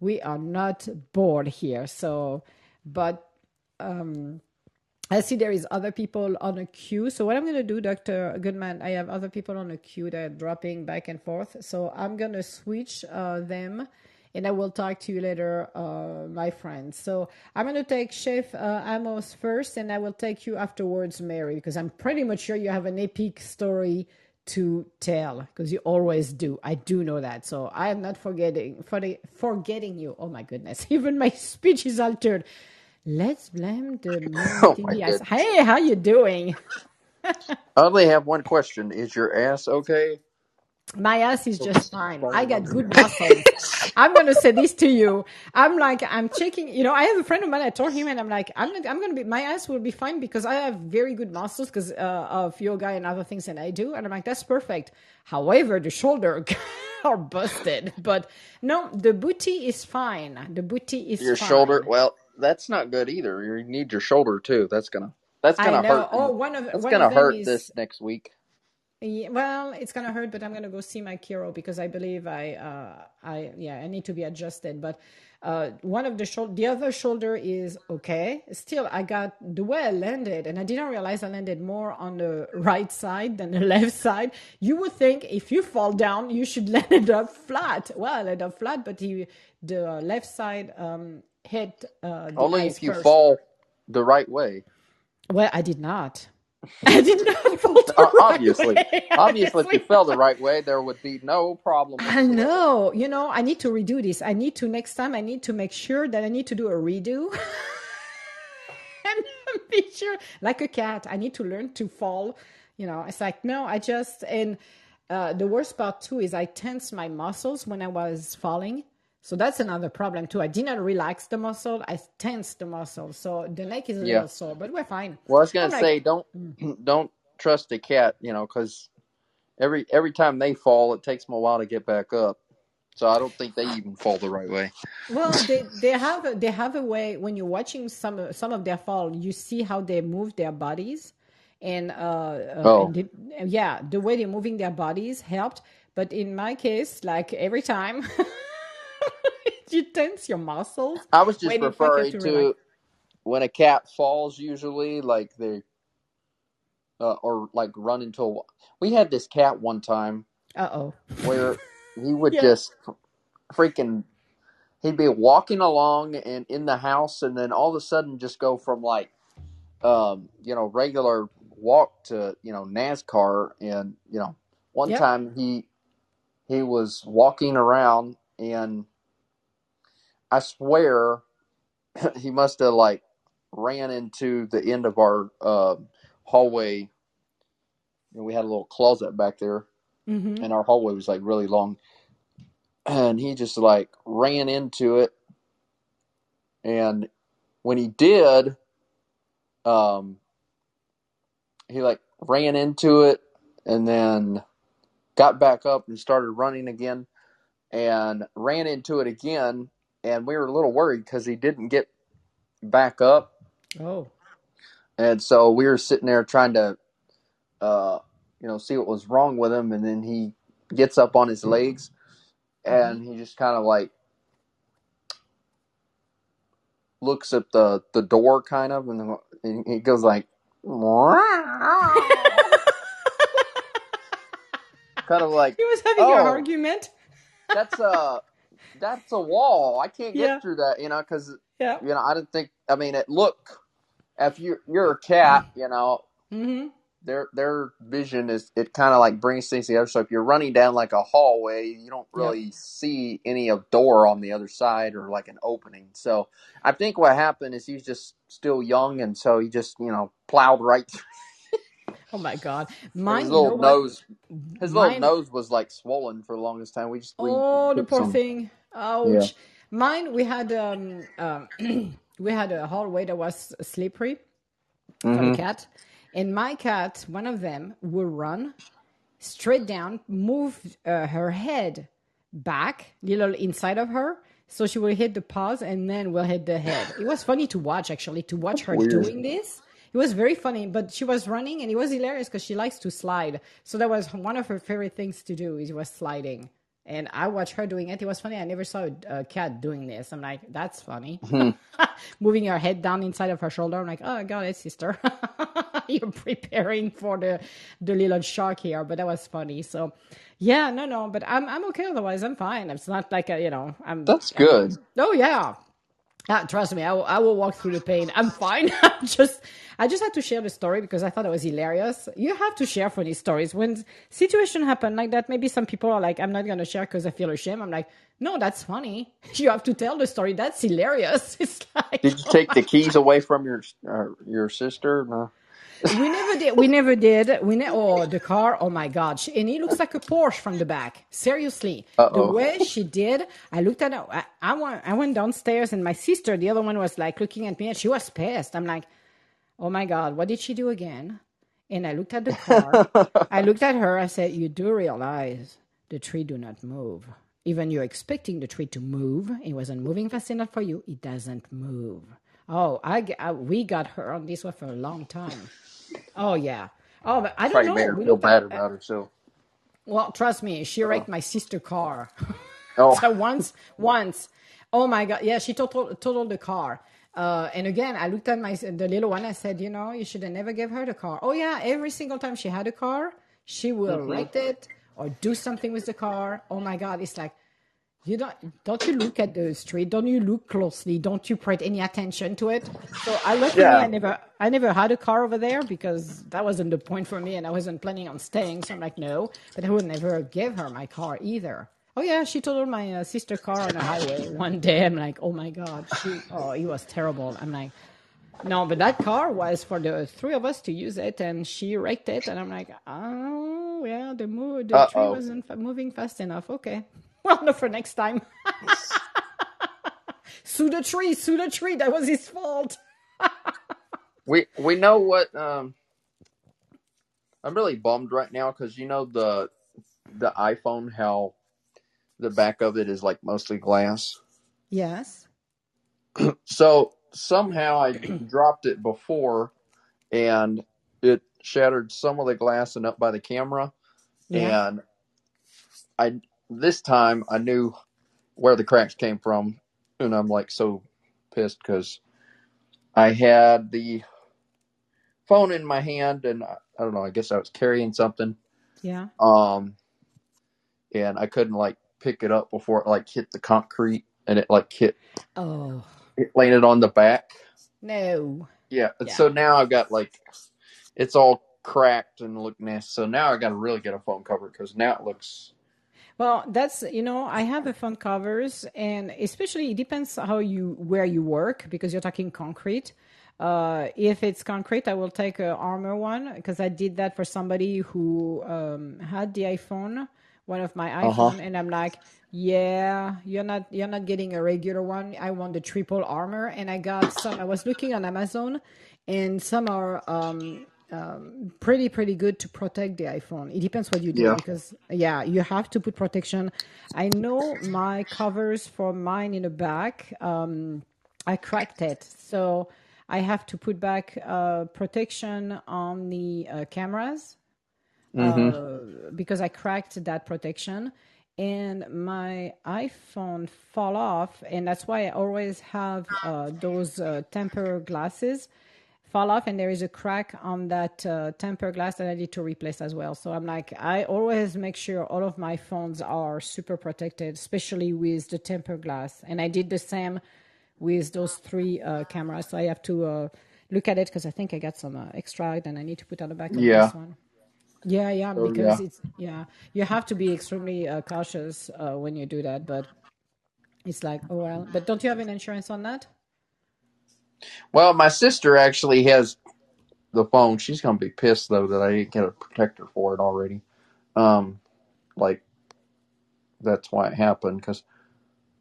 We are not bored here. So, but um, I see there is other people on a queue. So what I'm going to do, Dr. Goodman, I have other people on a queue that are dropping back and forth. So I'm going to switch uh, them and I will talk to you later, uh, my friends. So I'm going to take Chef uh, Amos first and I will take you afterwards, Mary, because I'm pretty much sure you have an epic story to tell because you always do. I do know that. So I am not forgetting, for forgetting you. Oh my goodness. Even my speech is altered. Let's blame the Oh my the ass. goodness. Hey, how you doing? I only have one question. Is your ass okay? My ass is just fine. I got good muscles. I'm gonna say this to you. I'm like, I'm checking. You know, I have a friend of mine. I told him, and I'm like, I'm not, I'm gonna be. My ass will be fine because I have very good muscles because uh, of yoga and other things that I do. And I'm like, that's perfect. However, the shoulder are busted. But no, the booty is fine. The booty is your shoulder. Well, that's not good either. You need your shoulder too. That's gonna that's gonna hurt. Oh, one of That's one gonna of hurt is this next week. Yeah, well, it's gonna hurt, but I'm gonna go see my chiro because I believe I, uh, I, yeah, I need to be adjusted. But uh, one of the shoulder, the other shoulder is okay. Still, I got the way I landed, and I didn't realize I landed more on the right side than the left side. You would think if you fall down, you should land it up flat. Well, I landed up flat, but he, the left side um, hit uh, Only if you first. fall the right way. Well, I did not. I did not fall the Uh, right obviously, way. obviously, if you fell the right way, there would be no problem I know. You know, I need to redo this. I need to next time. I need to make sure that I need to do a redo and be sure, like a cat. I need to learn to fall. You know, it's like no. I just and uh, the worst part too is I tensed my muscles when I was falling. So that's another problem too. I did not relax the muscle. I tensed the muscle. So the neck is a Yeah. little sore, but we're fine. Well, I was I'm gonna like, say don't don't trust a cat. You know, because every every time they fall, it takes them a while to get back up. So I don't think they even fall the right way. Well, they they have a, they have a way when you're watching some some of their fall, you see how they move their bodies, and uh, uh Oh, and yeah, the way they're moving their bodies helped. But in my case, like every time, you tense your muscles I was just waiting for you referring to to when a cat falls. Usually, like they uh, or like run into a. We had this cat one time Uh oh. where he would Yeah. just freaking he'd be walking along and in the house and then all of a sudden just go from like um you know regular walk to you know NASCAR and you know one Yep. time he he was walking around and I swear he must have like ran into the end of our uh, hallway. You know, we had a little closet back there. Mm-hmm. and our hallway was like really long. And he just like ran into it. And when he did um he like ran into it and then got back up and started running again and ran into it again and we were a little worried because he didn't get back up Oh. and so we were sitting there trying to uh you know see what was wrong with him and then he gets up on his legs Mm-hmm. and he just kind of like looks at the the door kind of and, and he goes like kind of like he was having oh argument. That's a that's a wall i can't Yeah. get through that you know because Yeah. you know i didn't think i mean it look if you're you're a cat you know Mm-hmm. their their vision is it kind of like brings things together. So if you're running down like a hallway, you don't really see any of door on the other side or like an opening. So I think what happened is he's just still young, and so he just you know plowed right. Oh my God. Mine. his You know little what? nose, his little Mine. nose was like swollen for the longest time. We just we Oh, the poor some. thing. Yeah. Ouch. Mine, we had um, um we had a hallway that was slippery for hmm the cat, and my cat, one of them, would run straight down, move uh, her head back, little inside of her, so she will hit the paws and then will hit the head. It was funny to watch, actually, to watch her Weird. doing this. It was very funny, but she was running and it was hilarious because she likes to slide. So that was one of her favorite things to do. Is was sliding, and I watched her doing it. It was funny. I never saw a, a cat doing this. I'm like, that's funny. Hmm. Moving her head down inside of her shoulder. I'm like, oh, I got it, sister. You're preparing for the the little shark here, but that was funny. So, yeah, no, no, but I'm I'm okay. Otherwise, I'm fine. It's not like a, you know, I'm. That's good. Oh yeah. Ah, trust me, I will, I will walk through the pain. I'm fine. I'm just, I just had to share the story because I thought it was hilarious. You have to share funny stories when situation happen like that. Maybe some people are like, I'm not gonna share because I feel ashamed. I'm like, no, that's funny. You have to tell the story. That's hilarious. It's like, Did you take the keys away from your uh, your sister? No. We never did. We never did. We ne- oh the car. Oh my god! She, and it looks like a Porsche from the back. Seriously, the Uh-oh. way she did. I looked at her. I, I went. I went downstairs, and my sister, the other one, was like looking at me, and she was pissed. I'm like, oh my god, what did she do again? And I looked at the car. I looked at her. I said, you do realize the tree do not move. Even you're expecting the tree to move, it wasn't moving fast enough for you. It doesn't move. Oh, I we got her on this one for a long time. Oh yeah. Oh, but I don't Probably know. made her We feel bad about herself. well, trust me, she wrecked my sister car. Oh, so once, once, oh my god, yeah, she totaled totaled the car. Uh, and again, I looked at my the little one. I said, you know, you should have never give her the car. Oh yeah, every single time she had a car, she will hmm wreck it or do something with the car. Oh my god, it's like you don't don't you look at the street? Don't you look closely? Don't you pay any attention to it? So I luckily I never I never had a car over there because that wasn't the point for me, and I wasn't planning on staying. So I'm like, no, but I would never give her my car either. Oh yeah, she totaled my uh, sister car on the highway one day. I'm like, oh my god, she oh it was terrible. I'm like. No, but that car was for the three of us to use it, and she wrecked it, and I'm like, oh, yeah, the move, the Uh tree wasn't moving fast enough. Okay, well, no, for next time. sue the tree, sue the tree. That was his fault. We we know what. Um, I'm really bummed right now because you know the the iPhone how the back of it is like mostly glass. Yes. So somehow I dropped it before, and it shattered some of the glass and up by the camera. Yeah. And I this time I knew where the cracks came from, and I'm like so pissed because I had the phone in my hand, and I, I don't know. I guess I was carrying something, Yeah. um, and I couldn't like pick it up before it like hit the concrete, and it like hit Oh it landed on the back. no. Yeah, Yeah. so now I've got like it's all cracked and look nasty. So now I got to really get a phone cover because now it looks. Well, that's you know I have a phone covers, and especially it depends how you where you work because you're talking concrete. Uh, if it's concrete, I will take a armor one because I did that for somebody who um, had the iPhone, one of my Uh huh. iPhone, and I'm like, yeah, you're not you're not getting a regular one. I want the triple armor, and I got some. I was looking on Amazon, and some are um, um, pretty pretty good to protect the iPhone. It depends what you do Yeah. because yeah, you have to put protection. I know my covers for mine in the back. Um, I cracked it, so I have to put back uh, protection on the uh, cameras hmm uh, because I cracked that protection and my iPhone fall off and that's why I always have uh, those uh, temper glasses fall off and there is a crack on that uh, temper glass that I need to replace as well. So I'm like I always make sure all of my phones are super protected, especially with the temper glass. And I did the same with those three uh, cameras. So I have to uh, look at it because I think I got some uh, extra that I need to put on the back of Yeah. this one. Yeah, yeah, Oh because yeah. it's yeah, you have to be extremely uh, cautious uh, when you do that. But it's like, oh well. But don't you have an insurance on that? Well, my sister actually has the phone. She's gonna be pissed though that I didn't get a protector for it already. Um, like that's why it happened because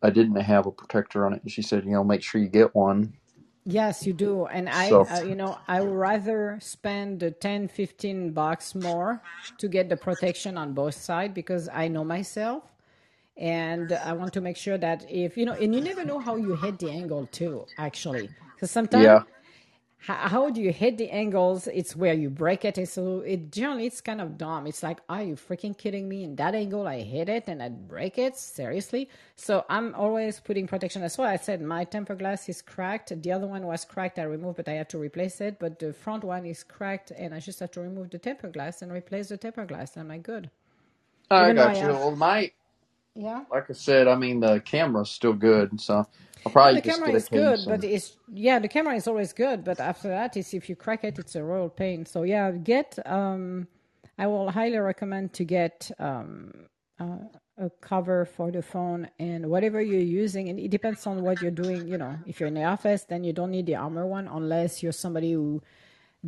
I didn't have a protector on it. And she said, you know, make sure you get one. Yes, you do. And I, So uh, you know, I would rather spend the 10, 15 bucks more to get the protection on both sides because I know myself and I want to make sure that if, you know, and you never know how you hit the angle too, actually. Because sometimes yeah, how, how do you hit the angles? It's where you break it. And so it generally it's kind of dumb. It's like, are you freaking kidding me? In that angle, I hit it and I break it. Seriously. So I'm always putting protection. That's why I said my temper glass is cracked. The other one was cracked. I removed, but I have to replace it. But the front one is cracked, and I just have to remove the temper glass and replace the temper glass. and I'm like, good. I Even I got you. have, Well, my yeah. like I said, I mean the camera's still good, so I'll probably the just camera is good, but it's yeah, the camera is always good, but after that, that, is if you crack it, it's a royal pain. So yeah, get um, I will highly recommend to get um uh, a cover for the phone and whatever you're using, and it depends on what you're doing. You know, if you're in the office, then you don't need the armor one unless you're somebody who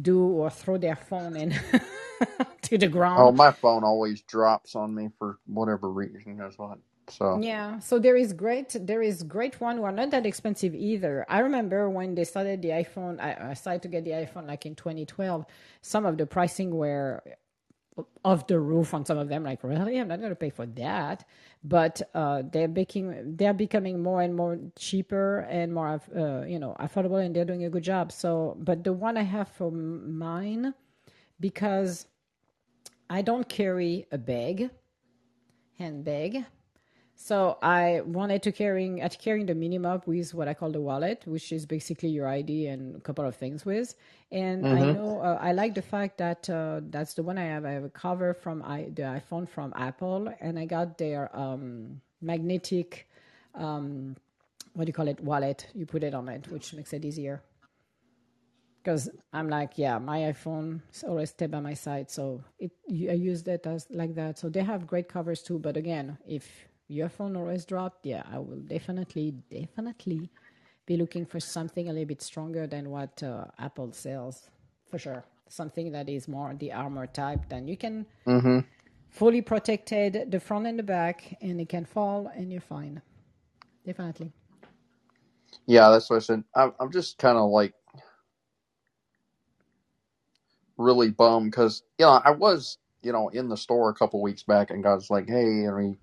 do or throw their phone in to the ground. oh, my phone always drops on me for whatever reason. That's what. So Yeah, so there is great there is great one who are not that expensive either. I remember when they started the iPhone, I, I started to get the iPhone like in 2012. Some of the pricing were off the roof on some of them. Like really, I'm not going to pay for that. But uh, they're making they're becoming more and more cheaper and more uh, you know affordable, and they're doing a good job. So, but the one I have for mine because I don't carry a bag handbag. So I wanted to carrying at carrying the minimum with what I call the wallet, which is basically your ID and a couple of things with. And I mm-hmm. know uh, I like the fact that uh, that's the one I have. I have a cover from I, the iPhone from Apple, and I got their um, magnetic, um, what do you call it, wallet. You put it on it, which makes it easier. Because I'm like, yeah, my iPhone is always stay by my side, so it I use that as like that. So they have great covers too. But again, if your phone always dropped, yeah, I will definitely, definitely be looking for something a little bit stronger than what uh, Apple sells, for sure. Something that is more the armor type. Then you can Mm-hmm. fully protected the front and the back, and it can fall, and you're fine. Definitely. Yeah, that's what I said. I'm I'm just kind of like really bummed because you know I was you know in the store a couple weeks back and God's like, hey, I mean,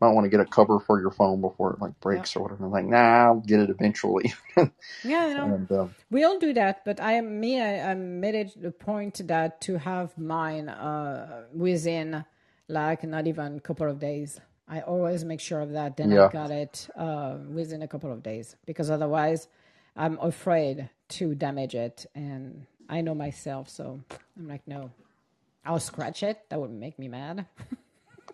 might want to get a cover for your phone before it like Yeah. breaks or whatever. I'm like, nah, I'll get it eventually. Yeah, you know. and um, We all do that, but I am me. I, I made it the point that to have mine uh, within like not even a couple of days. I always make sure of that. Then I got it uh, within a couple of days because otherwise, I'm afraid to damage it, and I know myself. So I'm like, no, I'll scratch it. That would make me mad.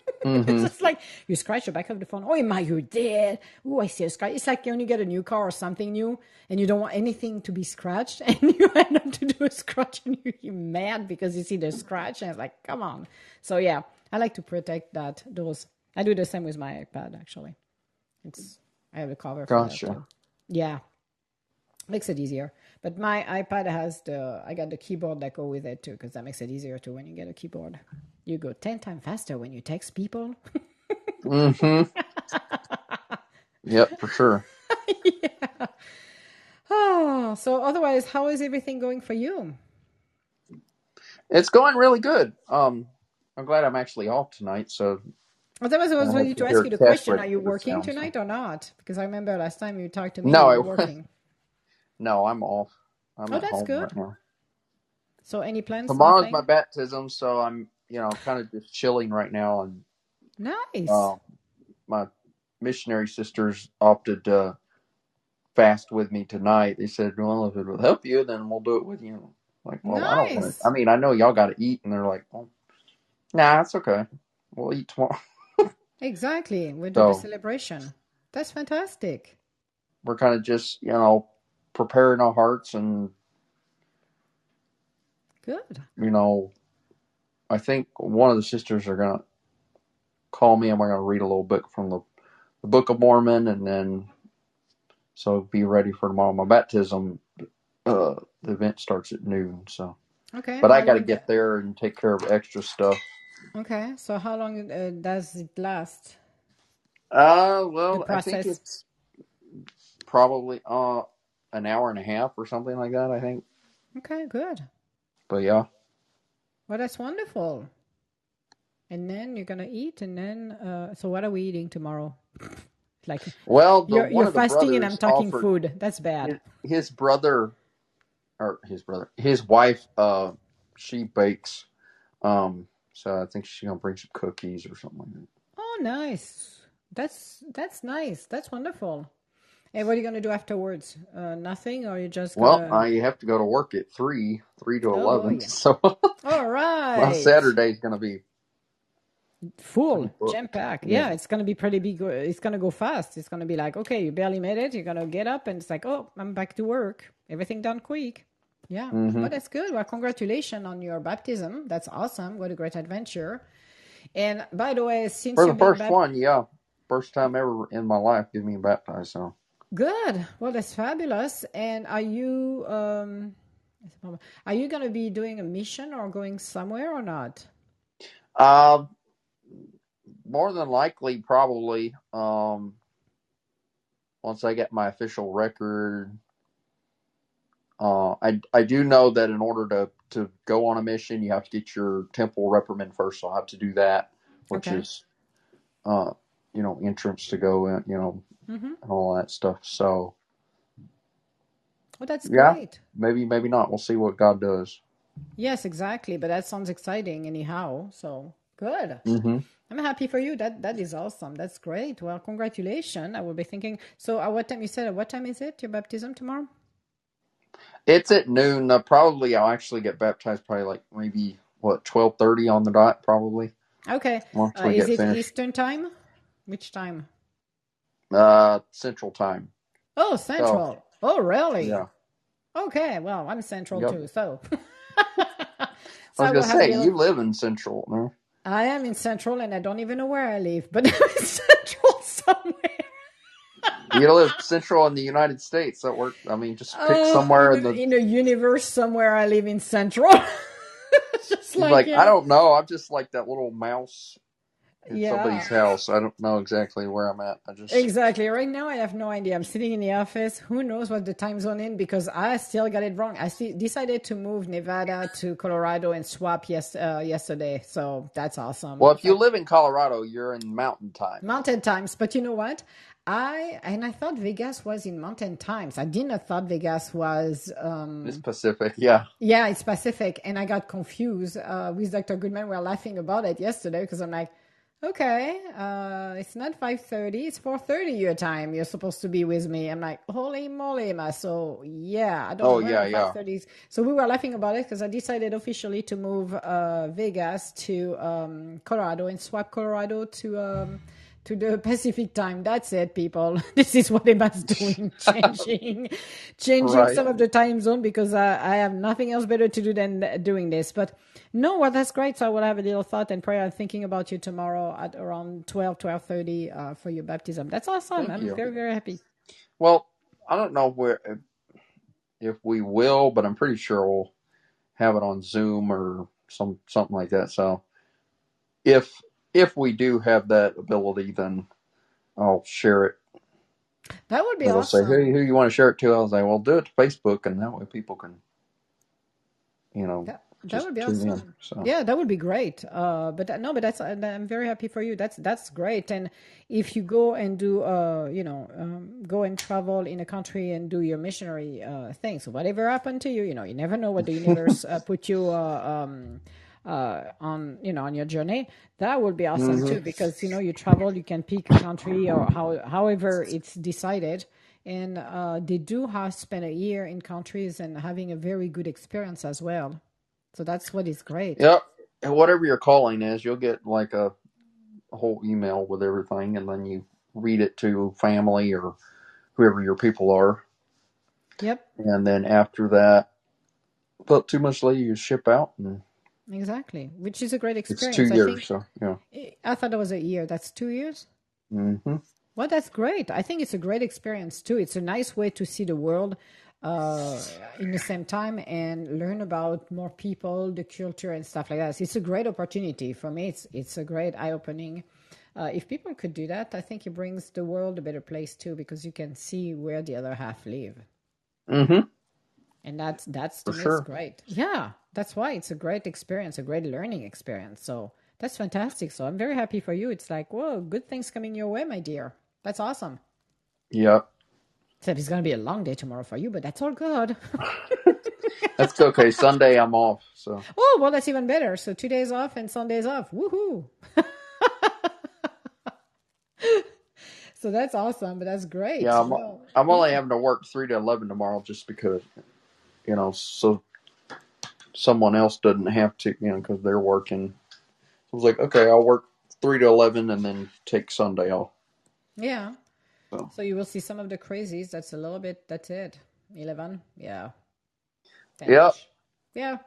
it's mm-hmm. just like you scratch the back of the phone. Oh, my, you're dead. Oh, I see a scratch. It's like when you get a new car or something new, and you don't want anything to be scratched, and you end up to do a scratch, and you- you're mad because you see the scratch, and it's like, come on. So yeah, I like to protect that. Those I do the same with my iPad. Actually, it's I have a cover for that Gotcha. Yeah, makes it easier. But my iPad has the I got the keyboard that go with it too because that makes it easier too when you get a keyboard. You go ten times faster when you text people. Mm-hmm. Yep, for sure. yeah. Oh, so otherwise, how is everything going for you? It's going really good. Um, I'm glad I'm actually off tonight, so Otherwise, I I was ready to ask you the question: Are you working tonight or not? Because I remember last time you talked to me, No, you I working. No, I'm off. I'm Oh, at that's home good. right. So, any plans? Tomorrow's my baptism, so I'm you know kind of just chilling right now, and Nice. uh, my missionary sisters opted to fast with me tonight. They said, "Well, if it will help you, then we'll do it with you." Like, well, I don't want to. I mean, I know y'all got to eat, and they're like, "Well, nah, it's okay. We'll eat tomorrow." Exactly. We do the So celebration. That's fantastic. we're kind of just you know preparing our hearts, and Good. you know, I think one of the sisters are gonna call me, and we're gonna read a little book from the, the Book of Mormon, and then so be ready for tomorrow. My baptism, uh, the event starts at noon, so. Okay. But I got to get there and take care of extra stuff. Okay. So, how long uh, does it last? Uh, well, I think it's probably uh an hour and a half or something like that. I think. Okay, good. But yeah. Well, that's wonderful. And then you're gonna eat, and then uh, so what are we eating tomorrow? like Well, the, you're, you're fasting, and I'm talking offered food. That's bad. his, his brother, or his brother, his wife. Uh, she bakes. Um, so I think she's gonna bring some cookies or something like that. Oh, nice. That's that's nice. That's wonderful. And what are you gonna do afterwards? Uh, nothing, or you just Well, gonna? I have to go to work at three, three to Oh eleven. yeah. So All my right. Saturday's gonna be Full, jam packed. Yeah. Yeah, it's gonna be pretty big. It's gonna go fast. It's gonna be like, okay, you barely made it. You're gonna get up, and it's like, oh, I'm back to work. Everything done quick. Yeah, hmm well, that's good. Well, congratulations on your baptism. That's awesome. What a great adventure. And by the way, since for the first baptized, one. Yeah, first time ever in my life getting me baptized. So good. Well, that's fabulous. And are you um, are you gonna be doing a mission or going somewhere or not? uh, more than likely, probably um, once I get my official record. Uh, I I do know that in order to to go on a mission, you have to get your temple recommend first. So I'll have to do that, which Okay. is, uh, you know, entrance to go in, you know, Mm-hmm. and all that stuff. So Well, that's yeah, great. maybe maybe not. We'll see what God does. Yes, exactly. But that sounds exciting anyhow. So good. hmm I'm happy for you. That that is awesome. That's great. Well, congratulations. I will be thinking. So, at what time you said? At what time is it? Your baptism tomorrow? It's at noon. Uh, probably I'll actually get baptized. Probably like maybe what twelve thirty on the dot. Probably Okay. Uh, is it finished. Eastern time? Which time? Uh, Central Time. Oh, So Central. Oh, really? yeah. Okay. Well, I'm Central Yep. too. So, so I was gonna say little. you live in Central. No? I am in Central, and I don't even know where I live, but I'm in Central somewhere. You live Central in the United States. That work. I mean, just pick Oh, somewhere in the. in a universe somewhere, I live in Central. Just like like, I don't know. I'm just like that little mouse in yeah. somebody's house. I don't know exactly where I'm at. I just Exactly. Right now, I have no idea. I'm sitting in the office. Who knows what the time zone in? Because I still got it wrong. I see, decided to move Nevada to Colorado and swap yes, uh, yesterday. So that's awesome. well, if you live in Colorado, you're in Mountain Time. mountain times. But you know what? I and I thought Vegas was in mountain times. I didn't thought Vegas was. Um, It's Pacific. Yeah. yeah, it's Pacific, and I got confused uh, with Dr. Goodman. We were laughing about it yesterday because I'm like, okay, uh, it's not 5:30, it's 4:30 your time. You're supposed to be with me. I'm like, holy moly, ma. So yeah, I don't know Oh where yeah, yeah. 5:30. So we were laughing about it because I decided officially to move uh, Vegas to um, Colorado and swap Colorado to. Um, to the Pacific time. That's it, people. This is what Emma's doing, changing, changing Right. some of the time zone because I, I have nothing else better to do than doing this. But no, well, that's great. So I will have a little thought and prayer I'm thinking about you tomorrow at around 12, 12.30 uh, for your baptism. That's awesome. Thank I'm you. very, very happy. Well, I don't know where if we will, but I'm pretty sure we'll have it on Zoom or some something like that. So if if we do have that ability, then I'll share it. That would be say, awesome. "Hey, who you want to share it to?" I was like, "Well, do it to Facebook, and that way people can, you know, That, that would be tune in." awesome. So Yeah, that would be great. Uh, but no, but that's I'm very happy for you. That's that's great. And if you go and do, uh, you know, um, go and travel in a country and do your missionary uh, things, whatever happened to you, you know, you never know what the universe uh, put you uh, um, uh, on, you know, on your journey. That would be awesome hmm too, because you know, you travel, you can pick a country or how, however it's decided. And uh, they do have spent a year in countries and having a very good experience as well. So that's what is great. Yep. And whatever your calling is, you'll get like a, a whole email with everything, and then you read it to family or whoever your people are. Yep, And then after that, about two months later, you ship out, and exactly. Which is a great experience. it's two experience. I years. think So yeah. I thought it was a year. That's two years. hmm Well, that's great. I think it's a great experience too. It's a nice way to see the world uh, in the same time and learn about more people, the culture, and stuff like that. It's a great opportunity for me. It's it's a great eye opening. Uh, if people could do that, I think it brings the world a better place too because you can see where the other half live. Mm-hmm. And that's that's to sure. great. Yeah that's why it's a great experience a great learning experience. So that's fantastic. So i'm very happy for you. It's like whoa good things coming your way my dear. That's awesome. Yeah. Except it's going to be a long day tomorrow for you but that's all good. That's okay. Sunday I'm off, so. Oh well that's even better. So two days off and sundays off. Woohoo! So that's awesome but that's great. Yeah, I'm Well, I'm only having to work three to eleven tomorrow just because, you know, so someone else doesn't have to, you know, because they're working. I was like, okay, I'll work three to eleven and then take Sunday off. yeah So so you will see some of the crazies that's a little bit that's it 11 yeah. Finish. yeah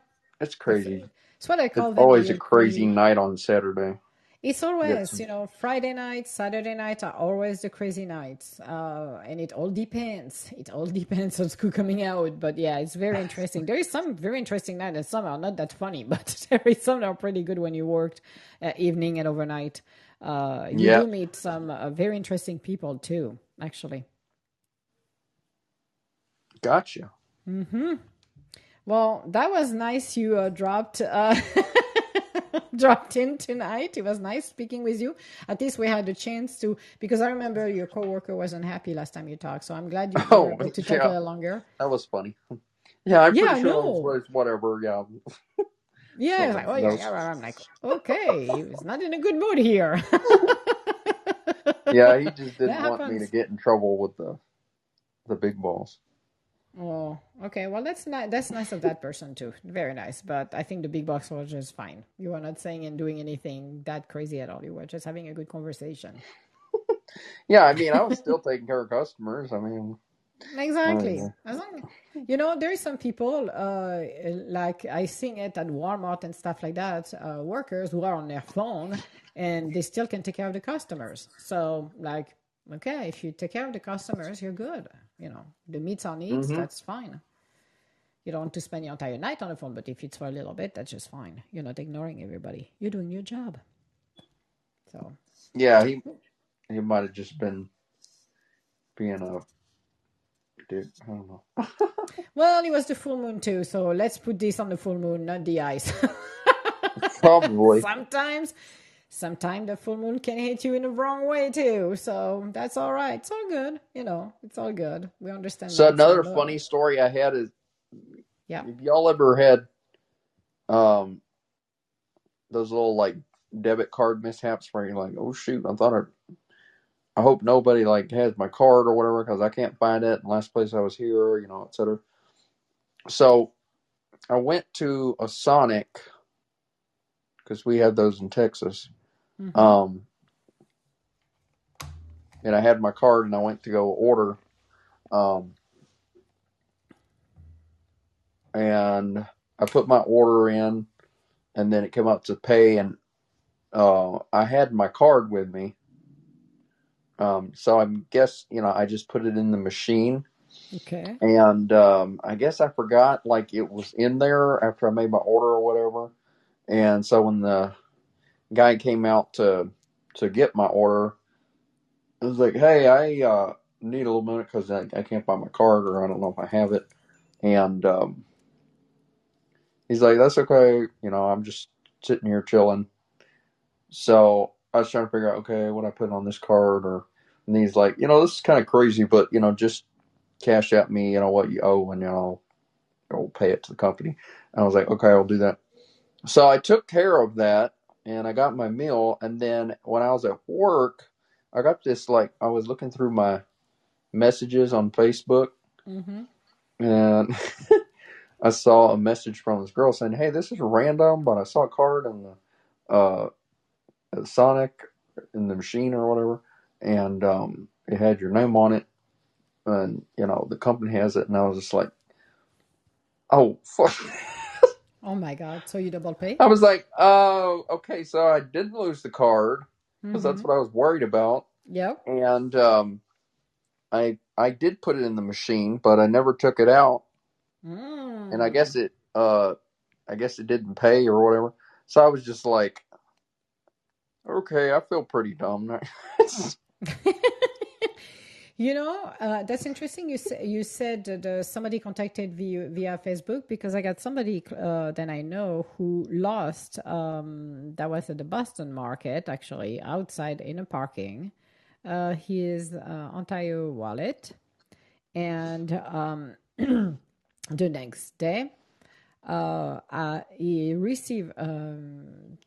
it's It's, crazy. it's what I call them always a crazy crazy. night on Saturday. It's always, some. you know, Friday nights, Saturday nights are always the crazy nights. Uh, and it all depends. It all depends on who's coming out. But yeah, it's very interesting. There is some very interesting nights, and some are not that funny, but there is some that are pretty good when you worked uh, evening and overnight. Uh, you Yeah, meet some uh, very interesting people too, actually. gotcha. Mm-hmm. Well, that was nice. You uh, dropped uh, dropped in tonight. It was nice speaking with you. At least we had a chance to because I remember your coworker wasn't happy last time you talked. So I'm glad you, were Oh, able to talk a little longer. that was funny. Yeah, I'm Yeah, pretty sure it was whatever. Yeah, Yeah, so like oh yeah, was. yeah. I'm like okay, he's not in a good mood here. Yeah, he just didn't want me to get in trouble with the the big boss. Oh, okay. Well, that's nice. That's nice of that person too. Very nice. But I think the big box was just fine. You were not saying and doing anything that crazy at all. You were just having a good conversation. Yeah, I mean, I was still taking care of customers. I mean, Exactly. know. As long, you know, there is some people, uh, like I seen it at Walmart and stuff like that, uh, workers who are on their phone and they still can take care of the customers. So, like, okay, if you take care of the customers, you're good. You know, the meets our needs, hmm that's fine. You don't want to spend your entire night on the phone, but if it's for a little bit, that's just fine. You're not ignoring everybody. You're doing your job. So, Yeah, he he might have just been being a dude. I don't know. well, it was the full moon too. So let's put this on the full moon, not the ice. Probably. sometimes, sometimes the full moon can hit you in the wrong way too. So that's all right. It's all good. You know, it's all good. We understand So another funny story I had is, yeah. if y'all ever had um those little like debit card mishaps where you're like, oh shoot, I thought I, I hope nobody like has my card or whatever because I can't find it. And last place I was here, you know, etc. So I went to a Sonic because we had those in Texas. Hmm Um, and I had my card and I went to go order. Um, and I put my order in and then it came up to pay and uh, I had my card with me. Um, so I guess, you know, I just put it in the machine Okay. and um, I guess I forgot like it was in there after I made my order or whatever. And so when the guy came out to to get my order, I was like, "Hey, I uh, need a little minute because I, I can't find my card or I don't know if I have it." And um, he's like, "That's okay, you know, I'm just sitting here chilling." So I was trying to figure out, okay, what I put on this card, or and he's like, "You know, this is kind of crazy, but you know, just cash out me, you know, what you owe, and you know, I'll pay it to the company." And I was like, "Okay, I'll do that." So I took care of that and I got my meal. And then when I was at work, I got this like, I was looking through my messages on Facebook hmm and I saw a message from this girl saying, Hey, this is random, but I saw a card in the, uh, Sonic in the machine or whatever. And, um, it had your name on it and, you know, the company has it. And I was just like, Oh, fuck. Oh my God. So you double pay? I was like, oh, okay, so I did lose the card because hmm that's what I was worried about, Yep. and um, I I did put it in the machine, but I never took it out, and I Mm. guess it uh, I guess it didn't pay or whatever. So I was just like, okay, I feel pretty dumb. You know, uh, that's interesting. You sa- you said that uh, somebody contacted via, via Facebook because I got somebody uh, that I know who lost. Um, that was at the Boston market, actually, outside in a parking. Uh, his uh, Ontario wallet, and um, the next day, uh, uh, he received um,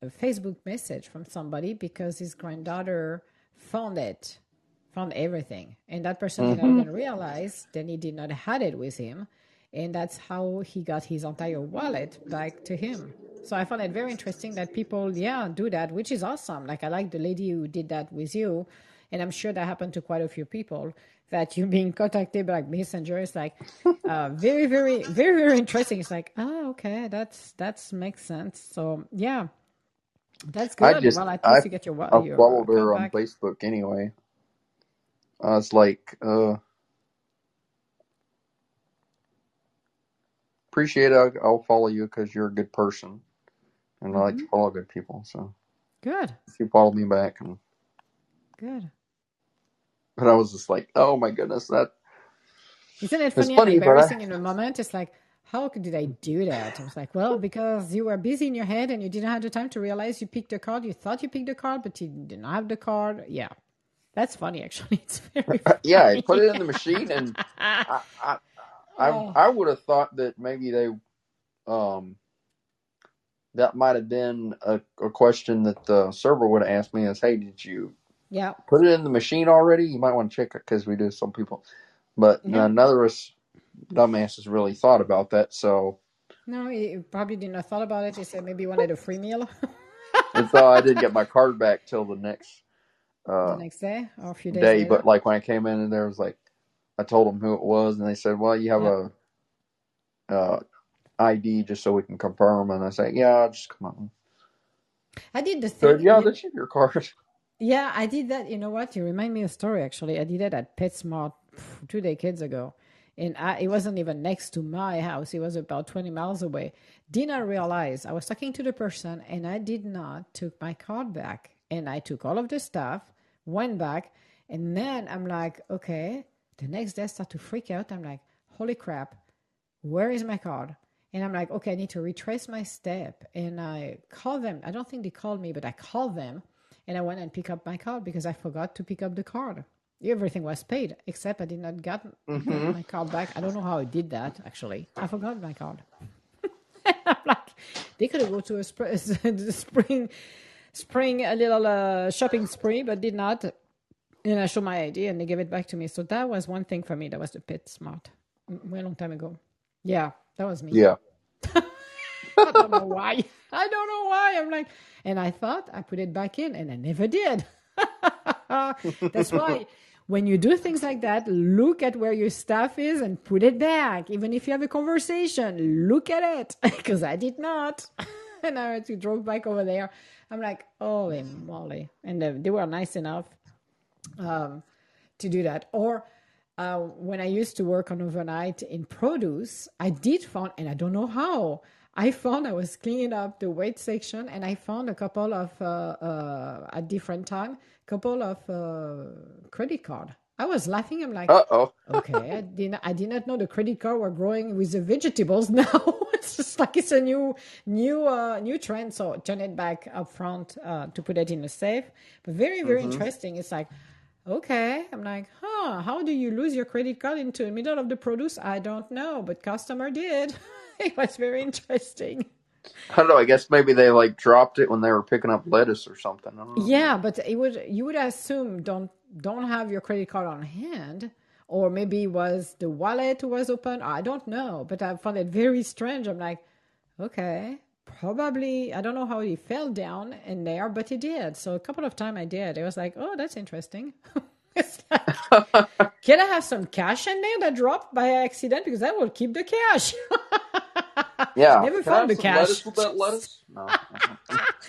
a Facebook message from somebody because his granddaughter found it, found everything, and that person did not even realize that he did not had it with him, and that's how he got his entire wallet back to him. So I found it very interesting that people, yeah, do that, which is awesome. Like I like the lady who did that with you, and I'm sure that happened to quite a few people. That you being contacted by like messenger is like uh, very, very, very, very interesting. It's like, oh, okay, that's that's makes sense. So yeah, that's I good. just well, at I least you get your I your followed her on back. Facebook anyway. I was like, uh, appreciate it. I'll, I'll follow you because you're a good person, and I like to follow good people. So Good, if you follow me back, and good. but I was just like, oh my goodness, that Isn't it funny and funny, but I, embarrassing in a moment? It's like, how could- did I do that? I was like, well, because you were busy in your head and you didn't have the time to realize you picked a card. You thought you picked a card, but you didn't have the card. Yeah, that's funny. Actually, it's very yeah, I put it in the machine, and I I I, oh, I would have thought that maybe they um that might have been a, a question that the server would have asked me is, hey, did you yeah, put it in the machine already? You might want to check it because we do some people, but yeah. none of us dumbasses really thought about that. So No, he probably didn't have thought about it. He said maybe he wanted a free meal and so I didn't get my card back till the next the uh next day or a few days day. later. But like when I came in and there was like, I told them who it was, and they said, well, you have Yeah. a uh ID just so we can confirm. And I said, yeah, just come on. I did the So thing. yeah, this is your card. yeah, I did that. You know what? You remind me of a story. Actually, I did it at PetSmart two decades ago, and I, it wasn't even next to my house. It was about twenty miles away. Did not realize I was talking to the person, and I did not took my card back, and I took all of the stuff, went back, and then I'm like, okay. The next day, I start to freak out. I'm like, holy crap, where is my card? And I'm like, okay, I need to retrace my step. And I call them. I don't think they called me, but I called them and I went and pick up my card because I forgot to pick up the card. Everything was paid except I did not get hmm my card back. I don't know how I did that actually. I forgot my card. I'm like, they could have go to a sp- spring, spring, a little uh, shopping spree, but did not. And I showed my ID and they gave it back to me. So that was one thing for me. That was the PetSmart. Mm, Way long time ago. Yeah, that was me. Yeah. I don't know why. I don't know why. I'm like, and I thought I put it back in, and I never did. That's why when you do things like that, look at where your stuff is and put it back. Even if you have a conversation, look at it because I did not. and I had to drove back over there. I'm like, holy moly! And uh, they were nice enough um, to do that. Or uh, when I used to work on overnight in produce, I did find, and I don't know how, I found I was cleaning up the weight section, and I found a couple of uh, uh, at different time, couple of uh, credit card. I was laughing. I'm like, oh. okay, I did not, I did not know the credit card were growing with the vegetables now. It's just like it's a new new uh, new trend. So turn it back up front uh, to put it in a safe. But very very hmm interesting. It's like okay, I'm like, huh? How do you lose your credit card into the middle of the produce? I don't know, but customer did. it was very interesting. I don't know. I guess maybe they like dropped it when they were picking up lettuce or something. I don't know. Yeah, but it would you would assume don't don't have your credit card on hand, or maybe it was the wallet was open. I don't know, but I found it very strange. I'm like, okay, probably I don't know how he fell down in there, but he did. So a couple of times I did. It was like, oh, that's interesting. it's like, can I have some cash in there that dropped by accident because that will keep the cash. yeah. Never Can I found have the some cash. lettuce with that lettuce? No.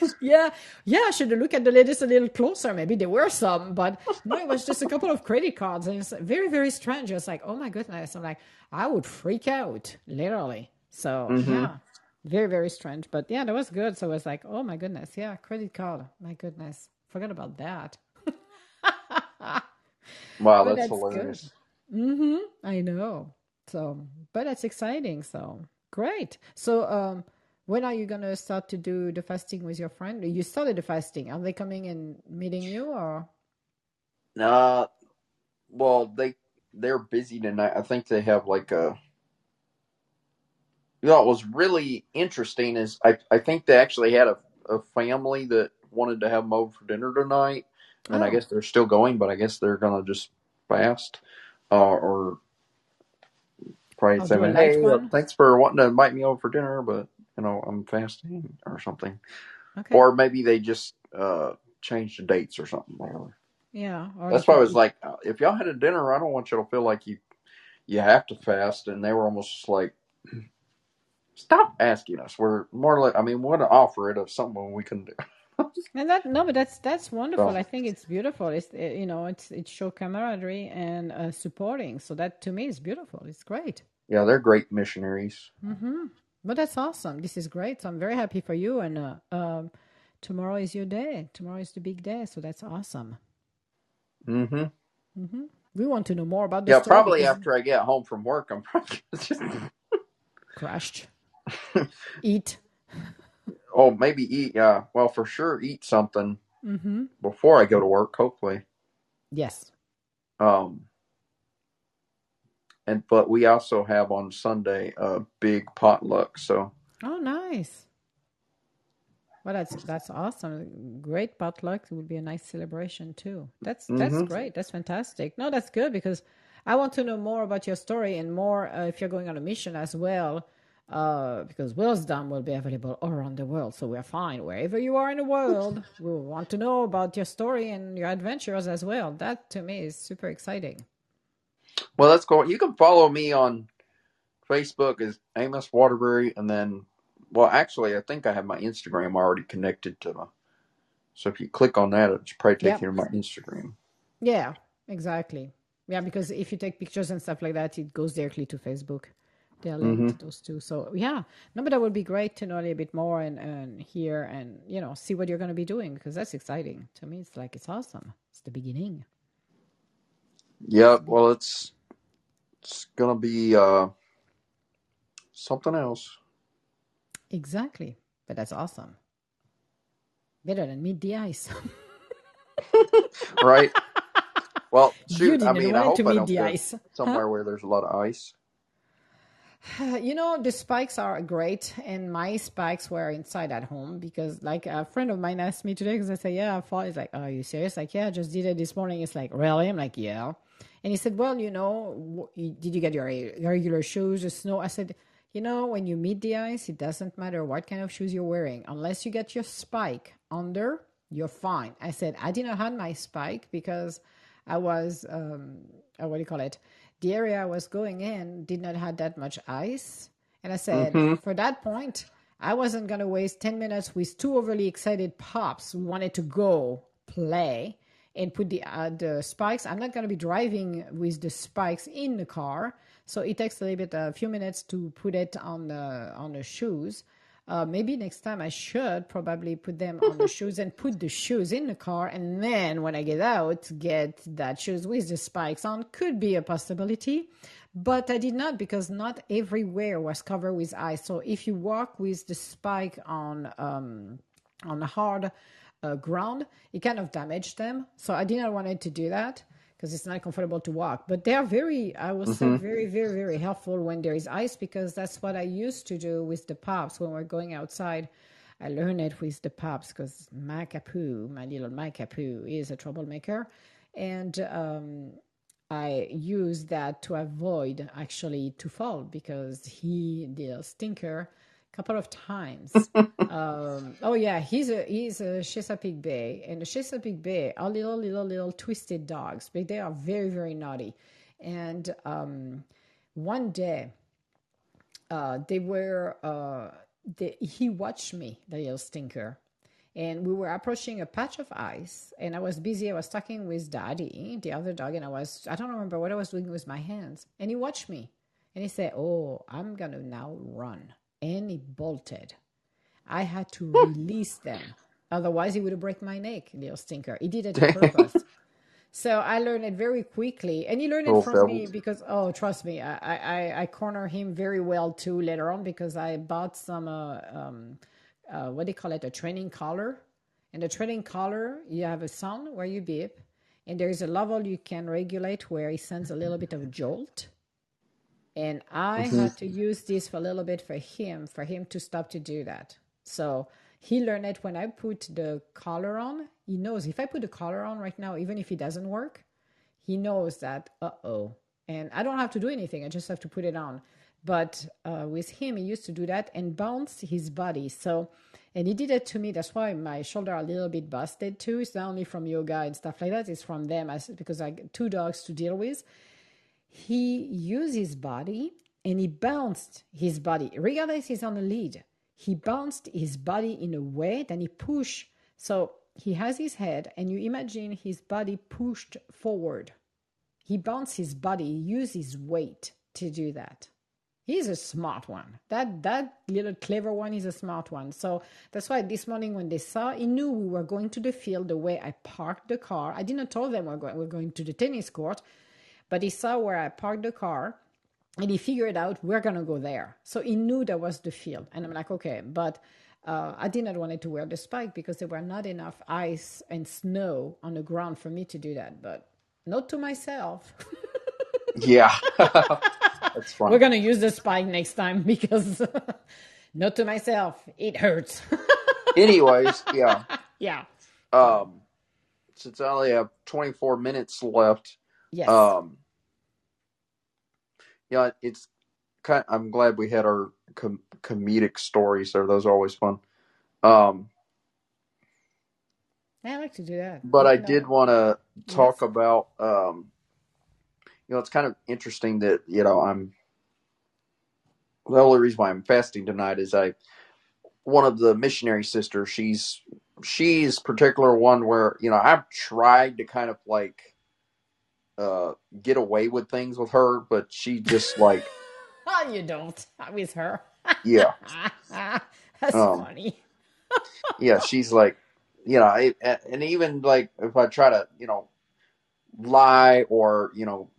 yeah, yeah, I should look at the ladies a little closer. Maybe there were some, but no, it was just a couple of credit cards. And it's very, very strange. It's like, oh my goodness. I'm like, I would freak out, literally. So, hmm yeah, very, very strange. But yeah, that was good. So I was like, oh my goodness. Yeah, credit card. My goodness. Forgot about that. Wow, that's that's hilarious. Mm-hmm. I know. So, but that's exciting. So great. So, um, when are you gonna start to do the fasting with your friend? You started the fasting. Are they coming and meeting you, or Uh, well, they they're busy tonight. I think they have like a. You know, what was really interesting is I I think they actually had a a family that wanted to have them over for dinner tonight, and I oh, guess they're still going, but I guess they're gonna just fast, uh, or probably say, do a light "Hey, thanks for wanting to invite me over for dinner, but you know I'm fasting or something," Okay. or maybe they just uh changed the dates or something. Whatever. Yeah. Or That's why I was like, uh, if y'all had a dinner, I don't want you to feel like you you have to fast, and they were almost like, stop asking us. We're more like, I mean, want to offer it of something we can do. And that no, but that's that's wonderful. So I think it's beautiful. It's you know, it's it show camaraderie and uh, supporting. So that to me is beautiful. It's great. yeah, they're great missionaries. Mm-hmm. But that's awesome. This is great. So I'm very happy for you. And uh, um, tomorrow is your day. Tomorrow is the big day. So that's awesome. Mm hmm. Mm-hmm. We want to know more about the Yeah, probably because after I get home from work, I'm probably just crashed. Eat. oh maybe eat. Yeah, well for sure eat something Mm-hmm. before I go to work. Hopefully. Yes. Um, and but we also have on Sunday a big potluck. So Oh, nice. Well, that's that's awesome. Great potluck. It would be a nice celebration too. That's that's hmm great. That's fantastic. No, that's good because I want to know more about your story and more uh, if you're going on a mission as well. Uh, because Wisdom will be available all around the world, so we're fine wherever you are in the world. We want to know about your story and your adventures as well. That to me is super exciting. Well, that's cool. You can follow me on Facebook as Amos Waterbury, and then, well, actually, I think I have my Instagram already connected to my. So if you click on that, it should probably take you to my Instagram. Yeah, exactly. Yeah, because if you take pictures and stuff like that, it goes directly to Facebook. They're hmm linked, those two. So yeah, no, but that would be great to know a little bit more and, and hear and, you know, see what you're going to be doing because that's exciting. To me, it's like, it's awesome. It's the beginning. Yeah. Well, it's it's gonna be uh something else, exactly. But that's awesome. Better than meet the ice. right? Well, shoot. I mean, I to hope I meet don't the go ice. Huh? somewhere where there's a lot of ice. You know, the spikes are great, and my spikes were inside at home because, like, a friend of mine asked me today because I said, "Yeah, I fall." He's like, "Are you serious?" Like, "Yeah, I just did it this morning." It's like, "Really?" I'm like, "Yeah." And he said, "Well, you know, did you get your regular shoes, the snow?" I said, "You know, when you meet the ice, it doesn't matter what kind of shoes you're wearing, unless you get your spike under, you're fine." I said, "I did not have my spike because I was, um, uh, what do you call it?" the area I was going in did not have that much ice. And I said, hmm for that point, I wasn't going to waste 10 minutes with two overly excited pops who wanted to go play and put the, uh, the spikes. I'm not going to be driving with the spikes in the car. So it takes a little bit, a few minutes to put it on the, on the shoes. Uh, maybe next time I should probably put them on the shoes and put the shoes in the car, and then when I get out, get that shoes with the spikes on. Could be a possibility, but I did not because not everywhere was covered with ice. So if you walk with the spike on um, on the hard uh, ground, it kind of damaged them. So I did not wanted to do that because it's not comfortable to walk. But they are very, I would say, hmm very, very, very helpful when there is ice because that's what I used to do with the pops when we're going outside. I learned it with the pops because my Capu, my little my Capu, is a troublemaker, and um, I use that to avoid actually to fall because he the stinker couple of times. Um, oh yeah, he's a he's a Chesapeake Bay, and the Chesapeake Bay are little little little twisted dogs, but they are very very naughty. And um, one day, uh, they were uh, they, he watched me, the little stinker, and we were approaching a patch of ice and i was busy i was talking with daddy the other dog and i was i don't remember what i was doing with my hands and he watched me and he said oh i'm gonna now run and he bolted. I had to release them. Otherwise he would have break my neck little stinker. He did it on purpose. So I learned it very quickly, and he learned it from me because oh, trust me, I I, I I corner him very well too later on because I bought some uh, um uh, what do you call it? A training collar, and the training collar you have a sound where you beep, and there is a level you can regulate where he sends a little bit of jolt, and I hmm had to use this for a little bit for him for him to stop to do that. So he learned it when I put the collar on. He knows if I put the collar on right now, even if it doesn't work, he knows that uh oh. And I don't have to do anything. I just have to put it on. But uh, with him, he used to do that and bounce his body. So, and he did it to me. That's why my shoulder are a little bit busted too. It's not only from yoga and stuff like that. It's from them as because I got two dogs to deal with he used his body and he bounced his body. Regardless he's on a lead. He bounced his body in a way that he pushed. So he has his head and you imagine his body pushed forward. He bounced his body he used his weight to do that. He's a smart one. That that little clever one is a smart one. So that's why this morning when they saw he knew we were going to the field the way i parked the car. I didn't tell them we're going, we're going to the tennis court but he saw where I parked the car and he figured out we're going to go there. So he knew that was the field. And I'm like, okay, but uh, I did not want to wear the spike because there were not enough ice and snow on the ground for me to do that. But not to myself. Yeah, that's we're going to use the spike next time because not to myself. It hurts. Anyways, yeah. yeah. Um, since I only have 24 minutes left, Yes. um, yeah, it's kind. I'm glad we had our com- comedic stories there. Those are always fun. Um, I like to do that. but I Even did want to yes. talk about. Um, you know, it's kind of interesting that you know I'm. The only reason why I'm fasting tonight is I one of the missionary sisters. She's she's particular one where you know I've tried to kind of like uh get away with things with her, but she just like oh, you don't. With her. yeah That's um funny. yeah she's like you know I, and even like if I try to you know lie or you know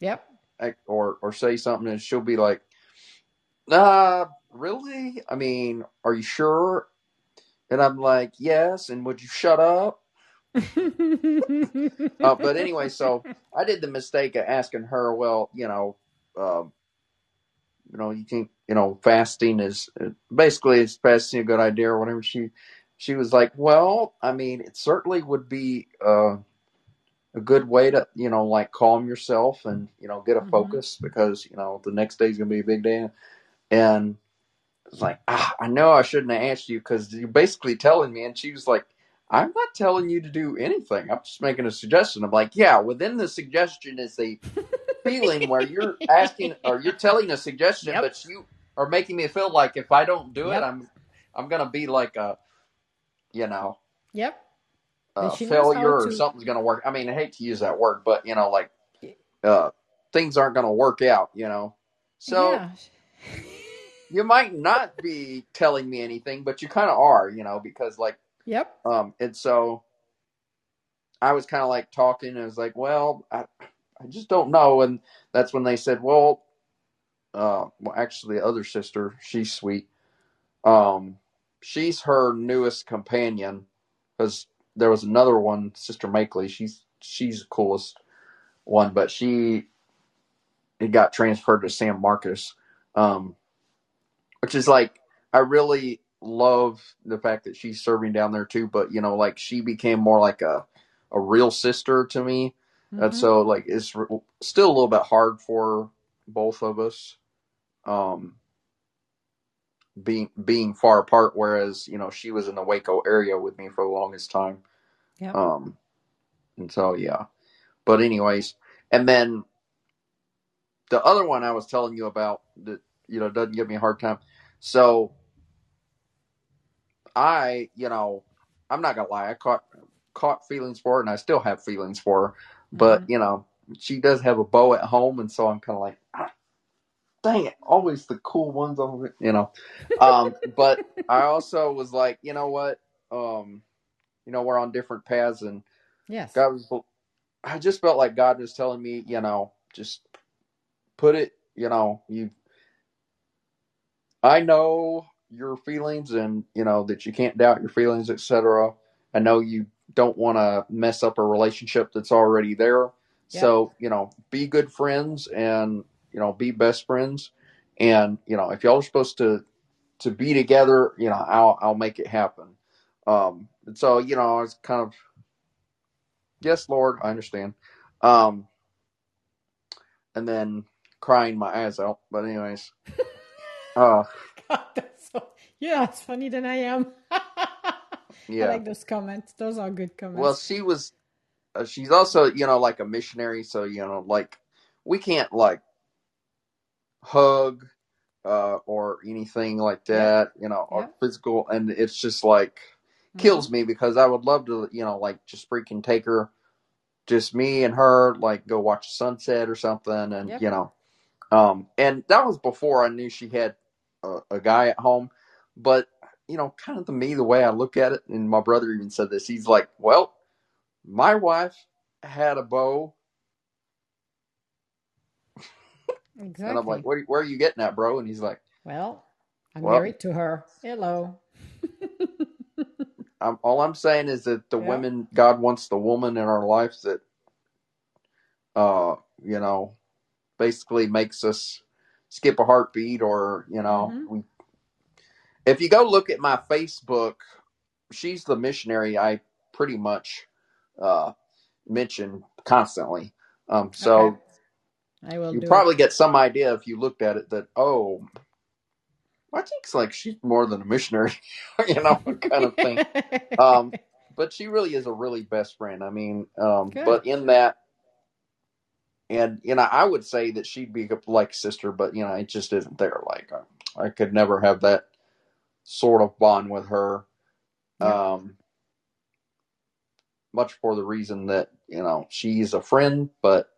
Yep. or or say something and she'll be like "Nah, really i mean are you sure and i'm like yes and would you shut up uh, but anyway so i did the mistake of asking her well you know um you know you think you know fasting is basically is fasting a good idea or whatever. She she was like well i mean it certainly would be uh a good way to you know like calm yourself and you know get a hmm focus because you know the next day is gonna be a big day. And it's like ah, i know i shouldn't have asked you because you're basically telling me. And she was like i'm not telling you to do anything i'm just making a suggestion i'm like yeah within the suggestion is a feeling where you're asking or you're telling a suggestion Yep. but you are making me feel like if i don't do it i'm i'm gonna be like a you know Yep. a But she knows how failure or to. something's gonna work i mean i hate to use that word but you know like uh, things aren't going to work out, you know. So Yeah. you might not be telling me anything, but you kind of are, you know, because like, Yep. um, and so I was kind of like talking, and I was like, well, I, I just don't know, and that's when they said, well, uh, well, actually, the other sister, she's sweet. Um, she's her newest companion because there was another one, Sister Makeley. She's she's the coolest one, but she it got transferred to San Marcos, um, which is like I really love the fact that she's serving down there too. But you know, like she became more like a a real sister to me, and hmm so like it's re- still a little bit hard for both of us, um, being being far apart. Whereas you know she was in the Waco area with me for the longest time, Yep. um, and so yeah. But anyways, and then the other one I was telling you about that you know doesn't give me a hard time. So I, you know, I'm not gonna lie, I caught caught feelings for her, and I still have feelings for her. But hmm you know, she does have a beau at home, and so I'm kind of like, ah, dang it, always the cool ones on it, you know. Um, but I also was like, you know what, um, you know, we're on different paths, and Yes. God was, I just felt like God was telling me, you know, just put it, you know, you, I know your feelings and, you know, that you can't doubt your feelings, etc. I know you don't want to mess up a relationship that's already there. Yep. So, you know, be good friends and, you know, be best friends. And, you know, if y'all are supposed to, to be together, you know, I'll, I'll make it happen. Um, and so, you know, I was kind of, yes, Lord, I understand. Um, and then crying my eyes out. But anyways, uh, God, yeah, it's funny than I am. I yeah. like those comments. Those are good comments. Well, she was, uh, she's also, you know, like a missionary. So, you know, like we can't like hug, uh, or anything like that, you know, or Yep. physical. And it's just like kills me because I would love to, you know, like just freaking take her, just me and her, like go watch the sunset or something. And, Yep. you know, um, and that was before I knew she had a, a guy at home. But, you know, kind of to me, the way I look at it, and my brother even said this, he's like, well, my wife had a beau. Exactly. And I'm like, where, where are you getting at, bro? And he's like, well, I'm Well- married to her. Hello. I'm, all I'm saying is that the Yeah. women, God wants the woman in our lives that, uh, you know, basically makes us skip a heartbeat or, you know, Mhm. we, if you go look at my Facebook, she's the missionary I pretty much, uh, mention constantly. Um, so Okay. I will you probably get some idea if you looked at it that, oh, I think it's like she's more than a missionary, you know, kind of thing. um, but she really is a really best friend. I mean, um, but in that, and you know, I would say that she'd be like a sister, but you know, it just isn't there. Like I, I could never have that sort of bond with her. Yeah. Um, much for the reason that you know she's a friend, but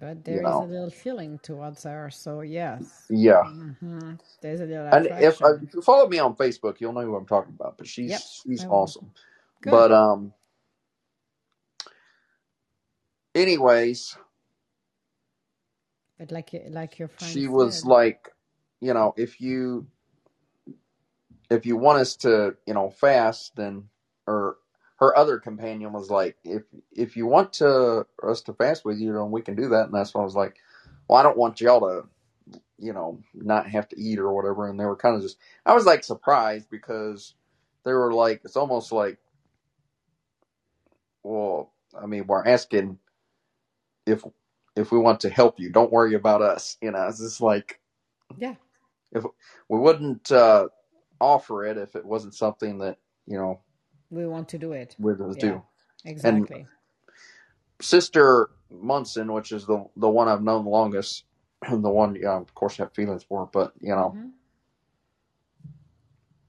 but there is know. a little feeling towards her. So yes. yeah. hmm There's a little And if, uh, if you follow me on Facebook, you'll know who I'm talking about. But she's Yep, she's awesome. Good. But um, anyways, But like like your friend she was said, like, you know, if you if you want us to, you know, fast, then or her other companion was like, if if you want to us to fast with you, then we can do that. And that's when I was like, well, I don't want y'all to, you know, not have to eat or whatever. And they were kind of just, I was like surprised because they were like, it's almost like, well, I mean, we're asking if if we want to help you, don't worry about us. You know, it's just like yeah, if we wouldn't uh, offer it if it wasn't something that you know we want to do it. we'd do. Yeah. Do exactly. And Sister Munson, which is the the one I've known the longest, and the one, yeah, of course, I have feelings for, but you know, Mhm.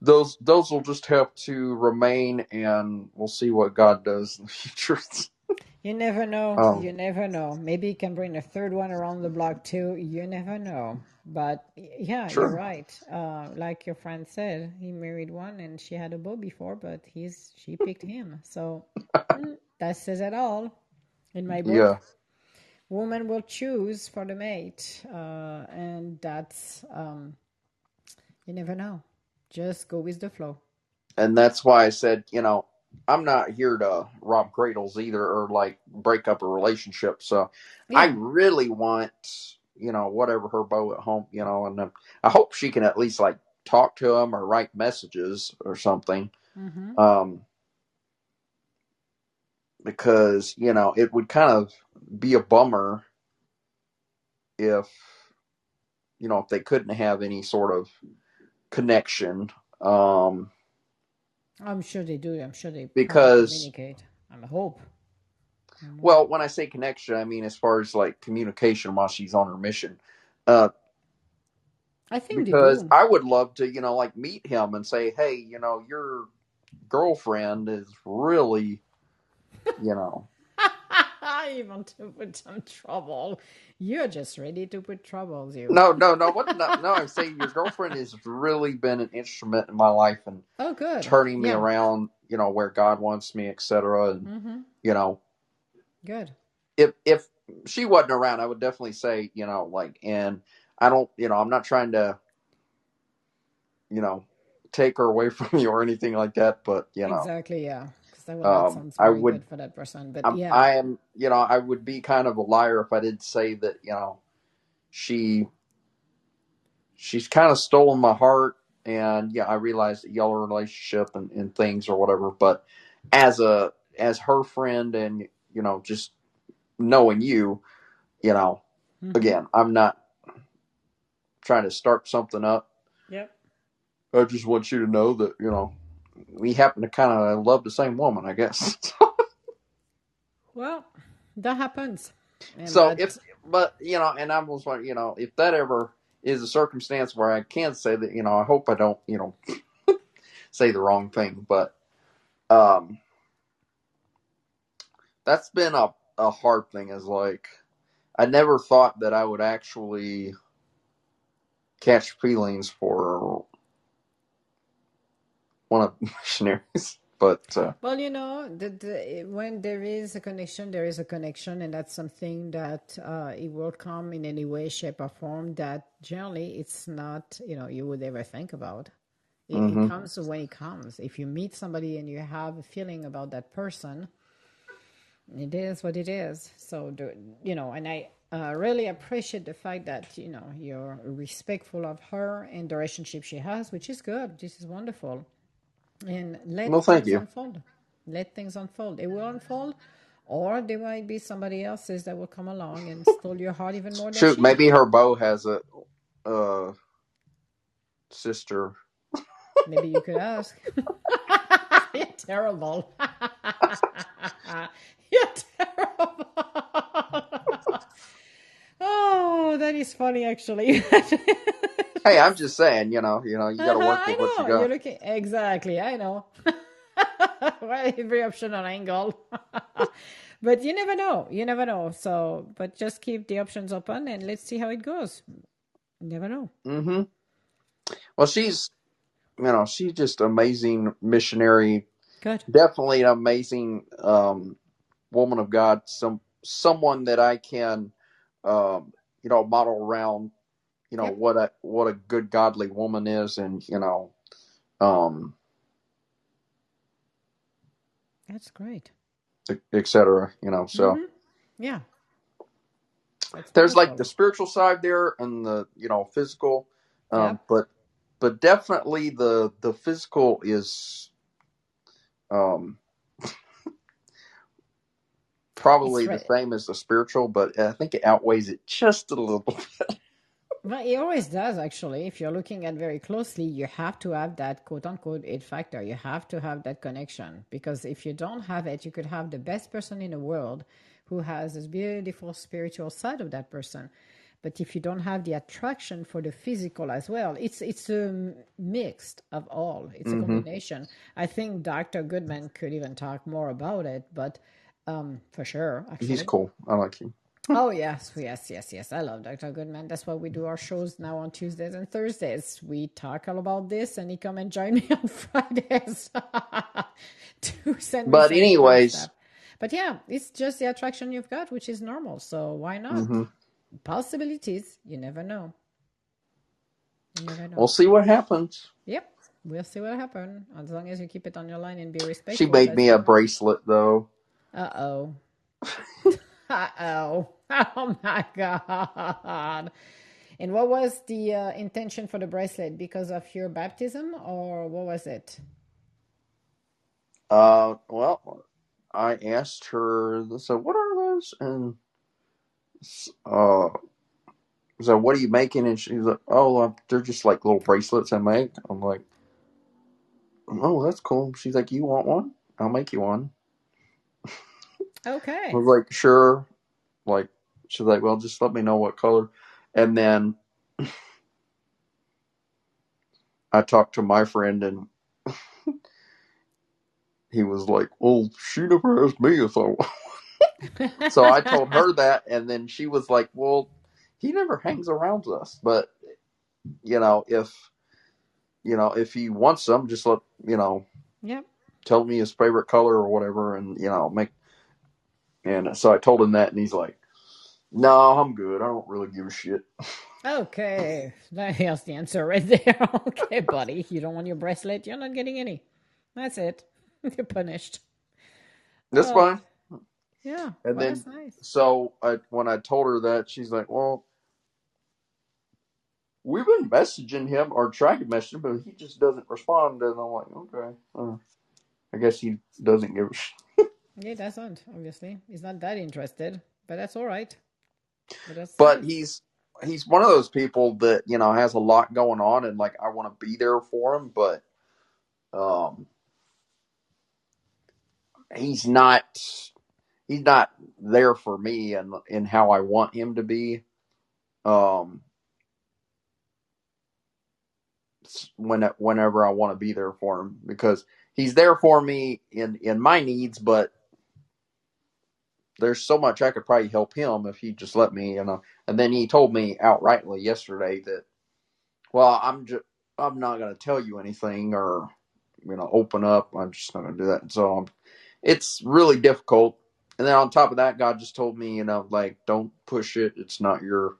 those those will just have to remain, and we'll see what God does in the future. You never know. Um, you never know. Maybe he can bring a third one around the block too. You never know. But yeah, Sure. you're right. Uh, like your friend said, he married one and she had a beau before, but he's she picked him. So mm, that says it all in my book. yeah, Woman will choose for the mate, uh, and that's um, you never know. Just go with the flow. and that's why I said, you know, I'm not here to rob cradles either, or like break up a relationship. So I really want, you know, whatever her beau at home, you know, and um, I hope she can at least like talk to him or write messages or something. hmm Um, because, you know, it would kind of be a bummer if, you know, if they couldn't have any sort of connection. Um, I'm sure they do. I'm sure they Because- communicate. I hope. Well, when I say connection, I mean as far as like communication while she's on her mission. Uh, I think because. I would love to, you know, like meet him and say, hey, you know, your girlfriend is really, you know, you want to put some trouble. You're just ready to put troubles. You. no, no, no, what, no, no, I'm saying your girlfriend has really been an instrument in my life and Oh, good. turning me Yeah. around, you know, where God wants me, etc. And Mm-hmm. you know, Good. if if she wasn't around, I would definitely say, you know, like, and I don't, you know, I'm not trying to, you know, take her away from you or anything like that, but you know, Exactly. Yeah. Because that would um, sound I very would, good for that person. But I'm, yeah. I am, you know, I would be kind of a liar if I did say that, you know, she, she's kind of stolen my heart, and yeah, I realize that y'all are a relationship and, and things or whatever, but as a as her friend and you know just knowing you, you know, Mhm. again, I'm not trying to start something up. Yep. I just want you to know that you know we happen to kind of love the same woman, I guess. Well, that happens. And so that, if, but you know, and I was like, you know, if that ever is a circumstance where I can say that, you know, I hope I don't, you know, say the wrong thing, but um, that's been a a hard thing. Is like I never thought that I would actually catch feelings for one of the missionaries, but uh, Well, you know, the, the, when there is a connection, there is a connection, and that's something that uh, it will come in any way, shape, or form that generally it's not, you know, you would ever think about. It, mhm. it comes when it comes. If you meet somebody and you have a feeling about that person, it is what it is. So, the, you know, and I uh, really appreciate the fact that, you know, you're respectful of her and the relationship she has, which is good. This is wonderful and let well, thank things you. unfold. Let things unfold. It will unfold, or there might be somebody else's that will come along and steal your heart even more than Shoot, she maybe did. her beau has a uh, sister. Maybe you could ask. You're terrible. You're terrible. oh, that is funny, actually. Hey, I'm just saying, you know, you know, you got to work I with what you know. You're looking exactly. I know. well, every option on angle. but you never know. You never know. So, but just keep the options open and let's see how it goes. You never know. hmm Well, she's, you know, she's just amazing missionary. Good. Definitely an amazing um, woman of God. Some someone that I can, um, you know, model around. You know Yep. what a what a good godly woman is, and you know, um, That's great. etc. You know, so. hmm Yeah. That's there's like the spiritual side there and the you know physical um Yep. but but definitely the the physical is um probably the same as the spiritual but i think it outweighs it just a little bit Well, it always does, actually. If you're looking at very closely, you have to have that quote unquote it factor. You have to have that connection. Because if you don't have it, you could have the best person in the world who has this beautiful spiritual side of that person. But if you don't have the attraction for the physical as well, it's it's a mixed of all. It's a hmm combination. I think Dr. Goodman could even talk more about it, but um, for sure, he's cool i like him Oh yes, yes, yes, yes. I love Dr. Goodman. That's why we do our shows now on Tuesdays and Thursdays. We talk all about this, and he come and join me on Fridays to send but anyways. But yeah, it's just the attraction you've got, which is normal. So why not? hmm Possibilities. You never know. You never we'll see what happens Yep, we'll see what happens. As long as you keep it on your line and be respectful. she made me a bracelet though Uh oh. Oh. Oh my God. And what was the uh, intention for the bracelet? Because of your baptism, or what was it? uh well i asked her so what are those and uh so what are you making and she's like oh they're just like little bracelets i make i'm like oh that's cool she's like you want one i'll make you one i Okay. was like sure like she's like well just let me know what color and then i talked to my friend and he was like well she never asked me if i want so i told her that and then she was like well he never hangs around us but you know if you know if he wants them just let you know Yep. tell me his favorite color or whatever, and you know make. And so I told him that, and he's like, "No, I'm good. I don't really give a shit." Okay, that's the answer right there. okay, buddy, you don't want your bracelet. You're not getting any. That's it. You're punished. That's Oh, fine. Yeah, And well, then that's nice. so I, when I told her that, she's like, "Well, we've been messaging him or trying to message him, but he just doesn't respond." And I'm like, "Okay, uh, I guess he doesn't give a shit." Yeah, he doesn't. Obviously, he's not that interested, but that's all right. But that's But he's he's one of those people that you know has a lot going on, and like I want to be there for him, but um, he's not he's not there for me and and how I want him to be. Um, when whenever I want to be there for him because he's there for me in in my needs, but there's so much I could probably help him if he just let me, you know. And then he told me outrightly yesterday that, well, I'm just I'm not going to tell you anything or you know open up. I'm just not going to do that. And so I'm, it's really difficult. And then on top of that, God just told me, you know, like don't push it. It's not your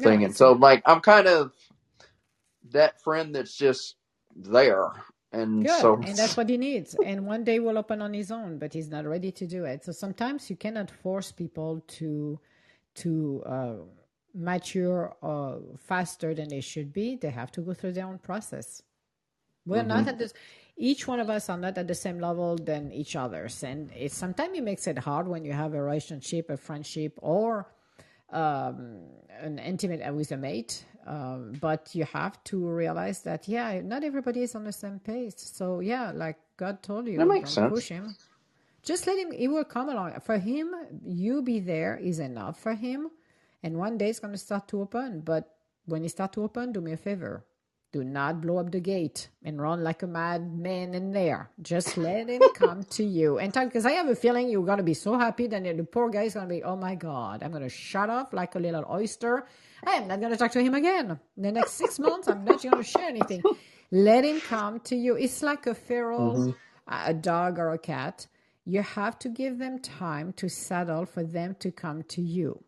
thing. And so like I'm kind of that friend that's just there. And Good, so and that's what he needs. And one day will open on his own, but he's not ready to do it. So sometimes you cannot force people to to uh, mature uh, faster than they should be. They have to go through their own process. We're not Mhm. at this. Each one of us are not at the same level than each others, and it sometimes it makes it hard when you have a relationship, a friendship, or um, an intimate uh, with a mate. Um, but you have to realize that yeah, not everybody is on the same pace. So yeah, like God told you, that makes don't sense. push him. Just let him. He will come along. For him, you be there is enough for him. And one day it's going to start to open. But when it start to open, do me a favor. Do not blow up the gate and run like a madman in there. Just let him come to you and talk. Because I have a feeling you're going to be so happy. Then the poor guy is going to be, oh my God, I'm going to shut off like a little oyster. I am not going to talk to him again. In the next six months, I'm not going to share anything. Let him come to you. It's like a feral hmm a dog or a cat. You have to give them time to settle for them to come to you.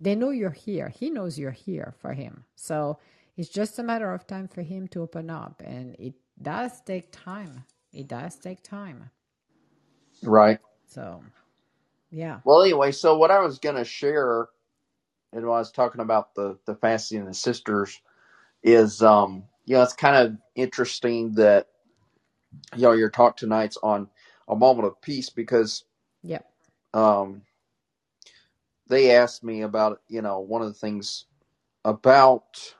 They know you're here. He knows you're here for him. So it's just a matter of time for him to open up. And it does take time. It does take time. Right. So, yeah. Well, anyway, so what I was going to share, and I was talking about the the fasting and the sisters, is um, you know, it's kind of interesting that you know your talk tonight's on a moment of peace because Yep. um, they asked me about you know one of the things about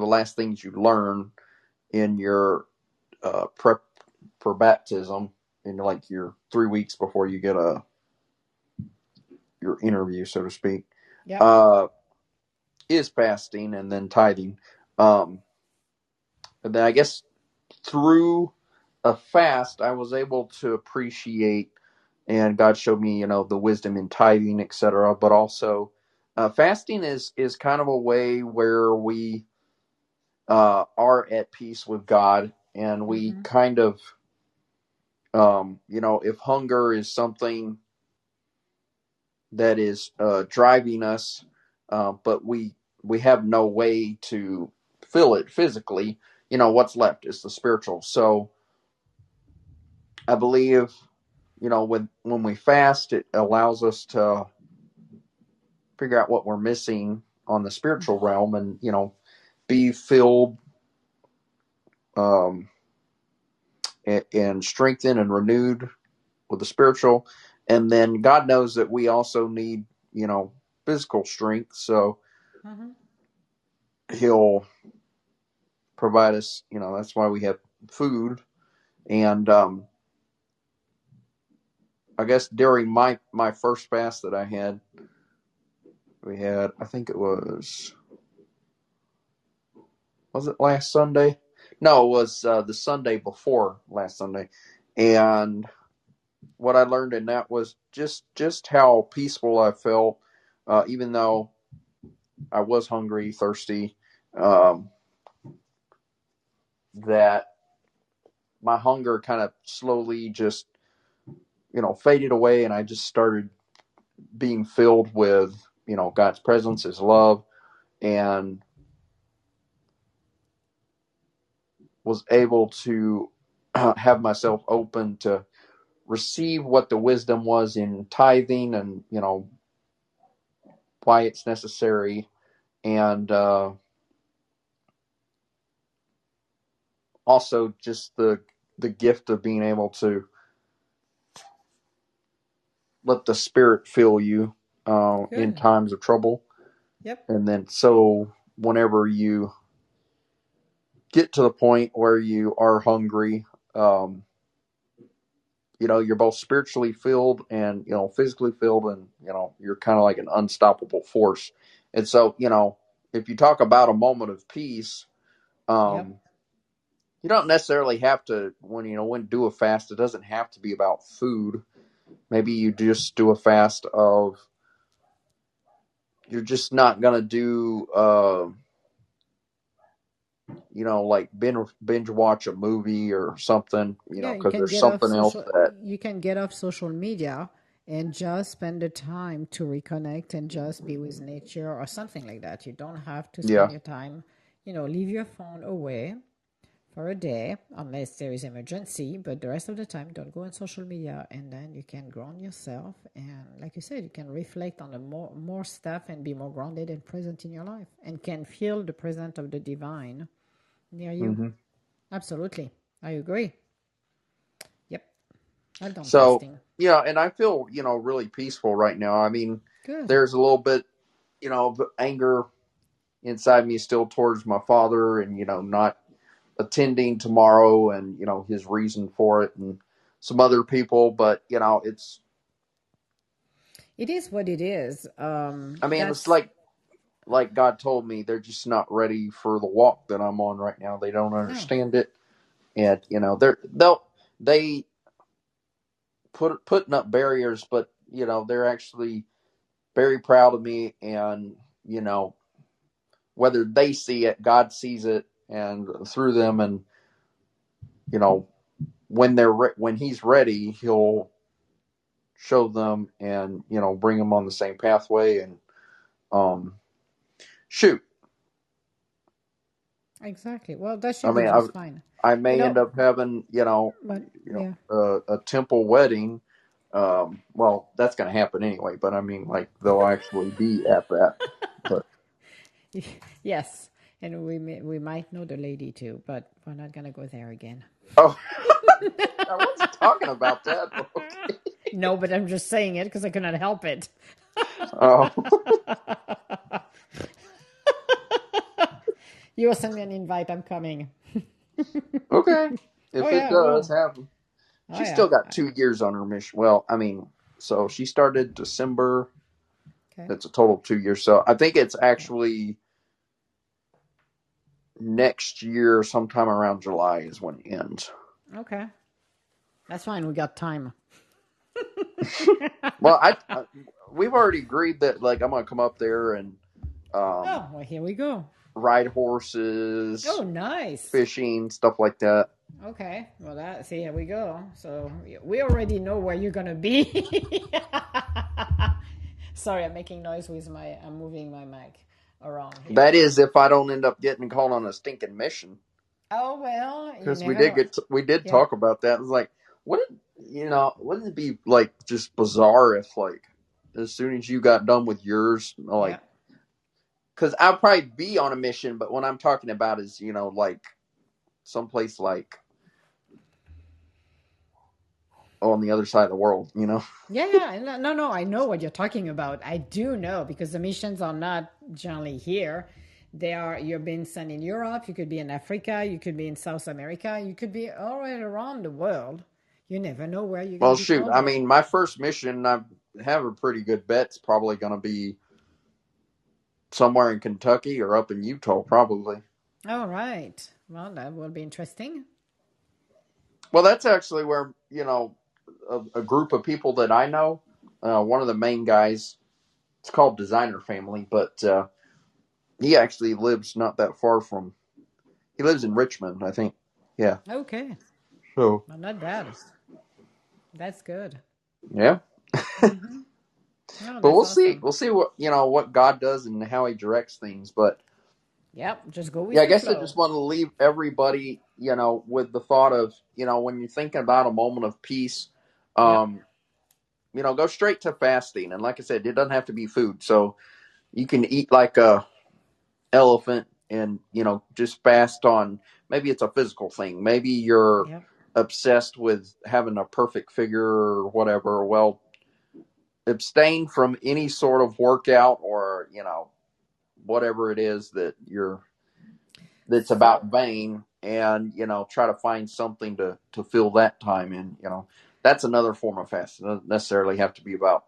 the last things you learn in your uh, prep for baptism in like your three weeks before you get a your interview, so to speak, Yep. uh, is fasting and then tithing. Um, and then I guess through a fast, I was able to appreciate, and God showed me, you know, the wisdom in tithing, etc. But also, uh, fasting is is kind of a way where we uh, are at peace with God, and we hmm kind of, um, you know, if hunger is something that is uh, driving us, uh, but we we have no way to fill it physically. You know what's left is the spiritual. So I believe, you know, when when we fast, it allows us to figure out what we're missing on the spiritual realm, and you know, be filled um, and, and strengthened and renewed with the spiritual. And then God knows that we also need, you know, physical strength. So hmm He'll provide us, you know, that's why we have food. And um, I guess during my, my first fast that I had, we had, I think it was, was it last Sunday? No, it was uh, the Sunday before last Sunday. And what I learned in that was just just how peaceful I felt, uh, even though I was hungry, thirsty. Um, that my hunger kind of slowly just you know faded away and I just started being filled with you know God's presence, His love, and was able to have myself open to receive what the wisdom was in tithing and you know why it's necessary. And uh, also just the the gift of being able to let the spirit fill you uh, in times of trouble. Yep. and then so whenever you get to the point where you are hungry um, you know you're both spiritually filled and you know physically filled and you know you're kind of like an unstoppable force and so you know if you talk about a moment of peace um Yep. you don't necessarily have to when you know when do a fast it doesn't have to be about food maybe you just do a fast of you're just not gonna do uh you know like binge binge watch a movie or something you know Yeah, because there's something else social that you can get off social media and just spend the time to reconnect and just be with nature or something like that. You don't have to yeah spend your time, you know, leave your phone away for a day unless there is emergency, but the rest of the time don't go on social media and then you can ground yourself and like you said, you can reflect on the more more stuff and be more grounded and present in your life and can feel the presence of the divine near you. hmm Absolutely. I agree. Yep. I've done so fasting. yeah and i feel you know really peaceful right now i mean Good. there's a little bit you know anger inside me still towards my father and you know not attending tomorrow and you know his reason for it and some other people but you know it's It is what it is. Um, i mean it's like like god told me they're just not ready for the walk that i'm on right now they don't no. understand it and you know they're they'll they put putting up barriers but you know they're actually very proud of me and you know whether they see it god sees it and through them and you know when they're re- when he's ready he'll show them and you know bring them on the same pathway and um shoot Exactly. Well, that i should be mean i just fine. i You may end know, up having you know but you know yeah. a, a temple wedding um well that's going to happen anyway but i mean like they'll actually be at that but Yes. And we may, we might know the lady too, but we're not gonna go there again. oh i wasn't talking about that okay no, but I'm just saying it because I cannot help it. oh you will send me an invite. I'm coming. okay if Oh it yeah, I does will. happen Oh she's yeah. still got two years on her mission well i mean so she started december Okay. it's a total of two years so i think it's actually next year sometime around july is when it ends Okay. That's fine. We got time. well I, I we've already agreed that like i'm gonna come up there and um Oh, well, here we go. Ride horses Oh, nice. fishing stuff like that Okay. Well, that see, here we go. So we already know where you're gonna be. Sorry, I'm making noise with my. I'm moving my mic around here. that is if i don't end up getting called on a stinking mission Oh well, because we did get to, we did Yeah. talk about that. It's like, wouldn't you know? Wouldn't it be like just bizarre if like as soon as you got done with yours, like Yeah. Because I'll probably be on a mission, but what I'm talking about is you know like someplace like on the other side of the world, you know. Yeah, yeah. No, no. I know what you're talking about. I do know because the missions are not generally here. They are. You're being sent in Europe. You could be in Africa. You could be in South America. You could be all right around the world. You never know where you're Well, going to be shoot. I mean, my first mission, I have a pretty good bet. It's probably going to be somewhere in Kentucky or up in Utah, probably. All right. Well, that will be interesting. Well, that's actually where you know a, a group of people that I know. Uh, one of the main guys, it's called Designer Family, but uh, he actually lives not that far from. He lives in Richmond, I think. Yeah, Okay. So Well, not bad. That's good. yeah, hmm Oh, but we'll see. We'll see what you know what God does and how He directs things. But Yep, just go yeah, I guess I just want to leave everybody, you know, with the thought of you know when you're thinking about a moment of peace, Yep. um, you know, go straight to fasting. And like I said, it doesn't have to be food. So you can eat like a elephant and you know just fast on maybe it's a physical thing maybe you're Yep. obsessed with having a perfect figure or whatever well abstain from any sort of workout or you know whatever it is that you're that's about vain and you know try to find something to to fill that time in you know. That's another form of fast it doesn't necessarily have to be about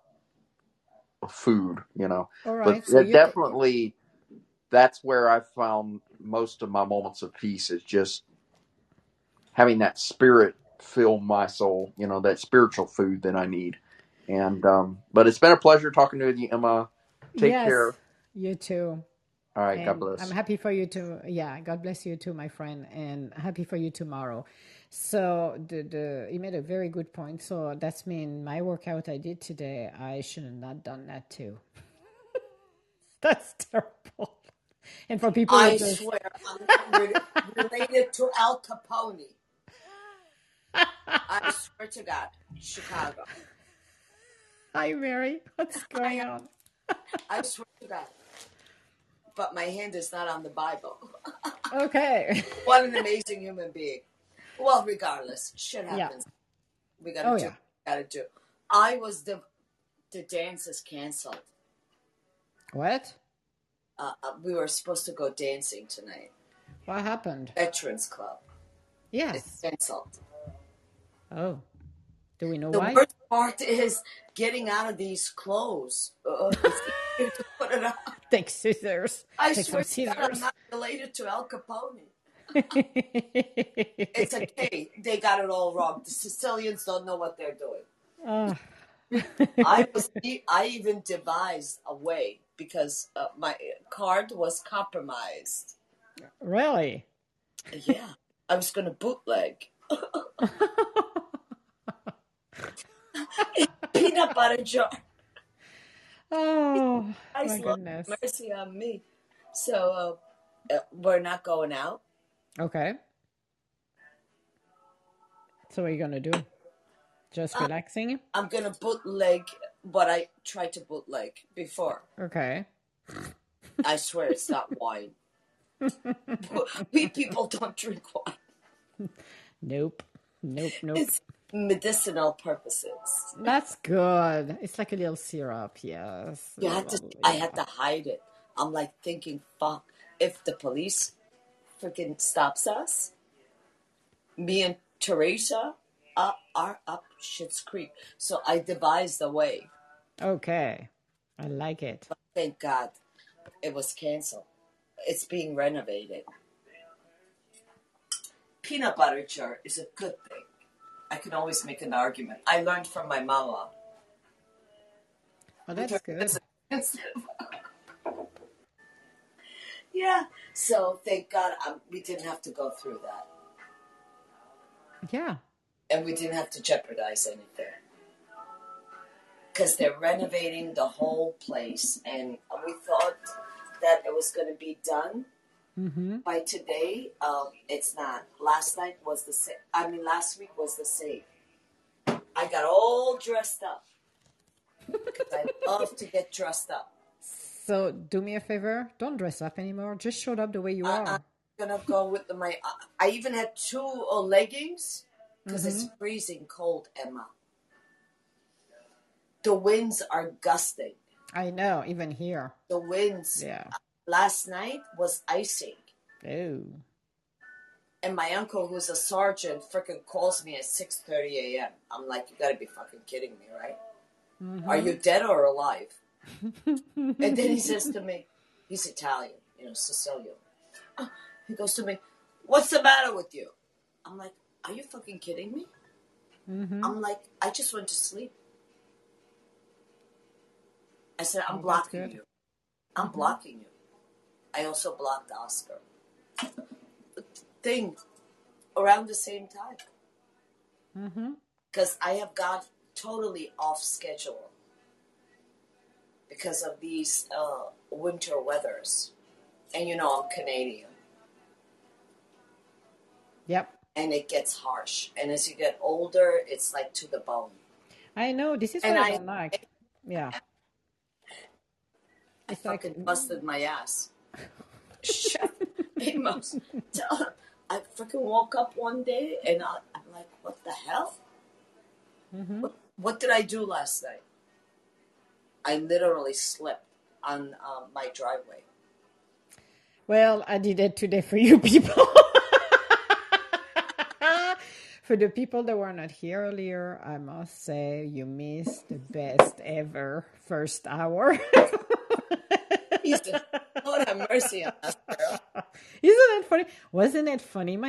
food you know. All but. So it you, t- definitely that's where i found most of my moments of peace is just having that spirit fill my soul you know that spiritual food that i need and um but it's been a pleasure talking to you emma take care yes, you too. all right god bless I'm happy for you too. Yeah, God bless you too, my friend, and happy for you tomorrow. So the the you made a very good point. So that's mean my workout I did today. I should have not done that too. That's terrible. And for people I just swear, I'm related to Al Capone. I swear to God, Chicago. Hi Mary, what's going on? I swear to God. But my hand is not on the Bible. Okay. what an amazing human being. Well, regardless, shit Yeah. happens. We gotta Oh do yeah. gotta do. I was the the dance is canceled. What? Uh, uh, we were supposed to go dancing tonight. What happened? Veterans Club. It's Yes. canceled. Oh, do we know The why? worst part is getting out of these clothes. Uh, to put it on. Take scissors. I Take swear to God, I'm not related to Al Capone. It's a K. They got it all wrong. The Sicilians don't know what they're doing. oh. I was. I even devised a way because uh, my card was compromised. really? Yeah, I was going to bootleg peanut butter jar. oh my goodness. mercy on me. So uh, uh, we're not going out. Okay. So what are you gonna do? Just Uh, relaxing? I'm going to bootleg what I tried to bootleg before. Okay. I swear it's not wine. We people don't drink wine. Nope. Nope. Nope. It's medicinal purposes. That's good. It's like a little syrup. Yes. You had to. Well, I had to hide it. I'm like thinking, fuck. If the police freaking stops us, me and Teresa are, are up shit's creek. So I devised a way. Okay. I like it. But thank God, it was canceled. It's being renovated. Peanut butter jar is a good thing. I can always make an argument. I learned from my mama. With that's good. yeah. So thank God um, we didn't have to go through that, Yeah. and we didn't have to jeopardize anything because they're renovating the whole place, and we thought that it was going to be done Mm-hmm. by today. Um, it's not. Last night was the same. I mean, last week was the same. I got all dressed up because I love to get dressed up. So do me a favor. Don't dress up anymore. Just show up the way you I, I'm are. gonna go with the, my. I I even had two uh, leggings because Mm-hmm. it's freezing cold, Emma. The winds are gusting. I know. Even here. The winds Yeah. Last night was icing. Oh. And my uncle, who's a sergeant, freaking calls me at six thirty a.m. I'm like, you gotta be fucking kidding me, right? Are Mm-hmm. you dead or alive? And then he says to me, he's Italian, you know, Sicilian. Uh, He goes to me, what's the matter with you? I'm like, are you fucking kidding me? mm-hmm. I'm like, I just went to sleep. I said, I'm Oh, blocking you. I'm blocking you. I also blocked Oscar. Thing around the same time. because I have got totally off schedule because of these uh, winter weathers, and you know I'm Canadian, Yep. and it gets harsh, and as you get older, it's like to the bone. I know. This is what I I- don't like. Yeah. I It's like- fucking busted my ass. Chef Amos, tell- I freaking woke up one day and I, I'm like, what the hell? Mm-hmm. What, what did I do last night? I literally slipped on um, my driveway. Well, I did it today for you people. for the people that were not here earlier, I must say you missed the best ever first hour. Lord have mercy on us, girl. Isn't it funny? Wasn't it funny? My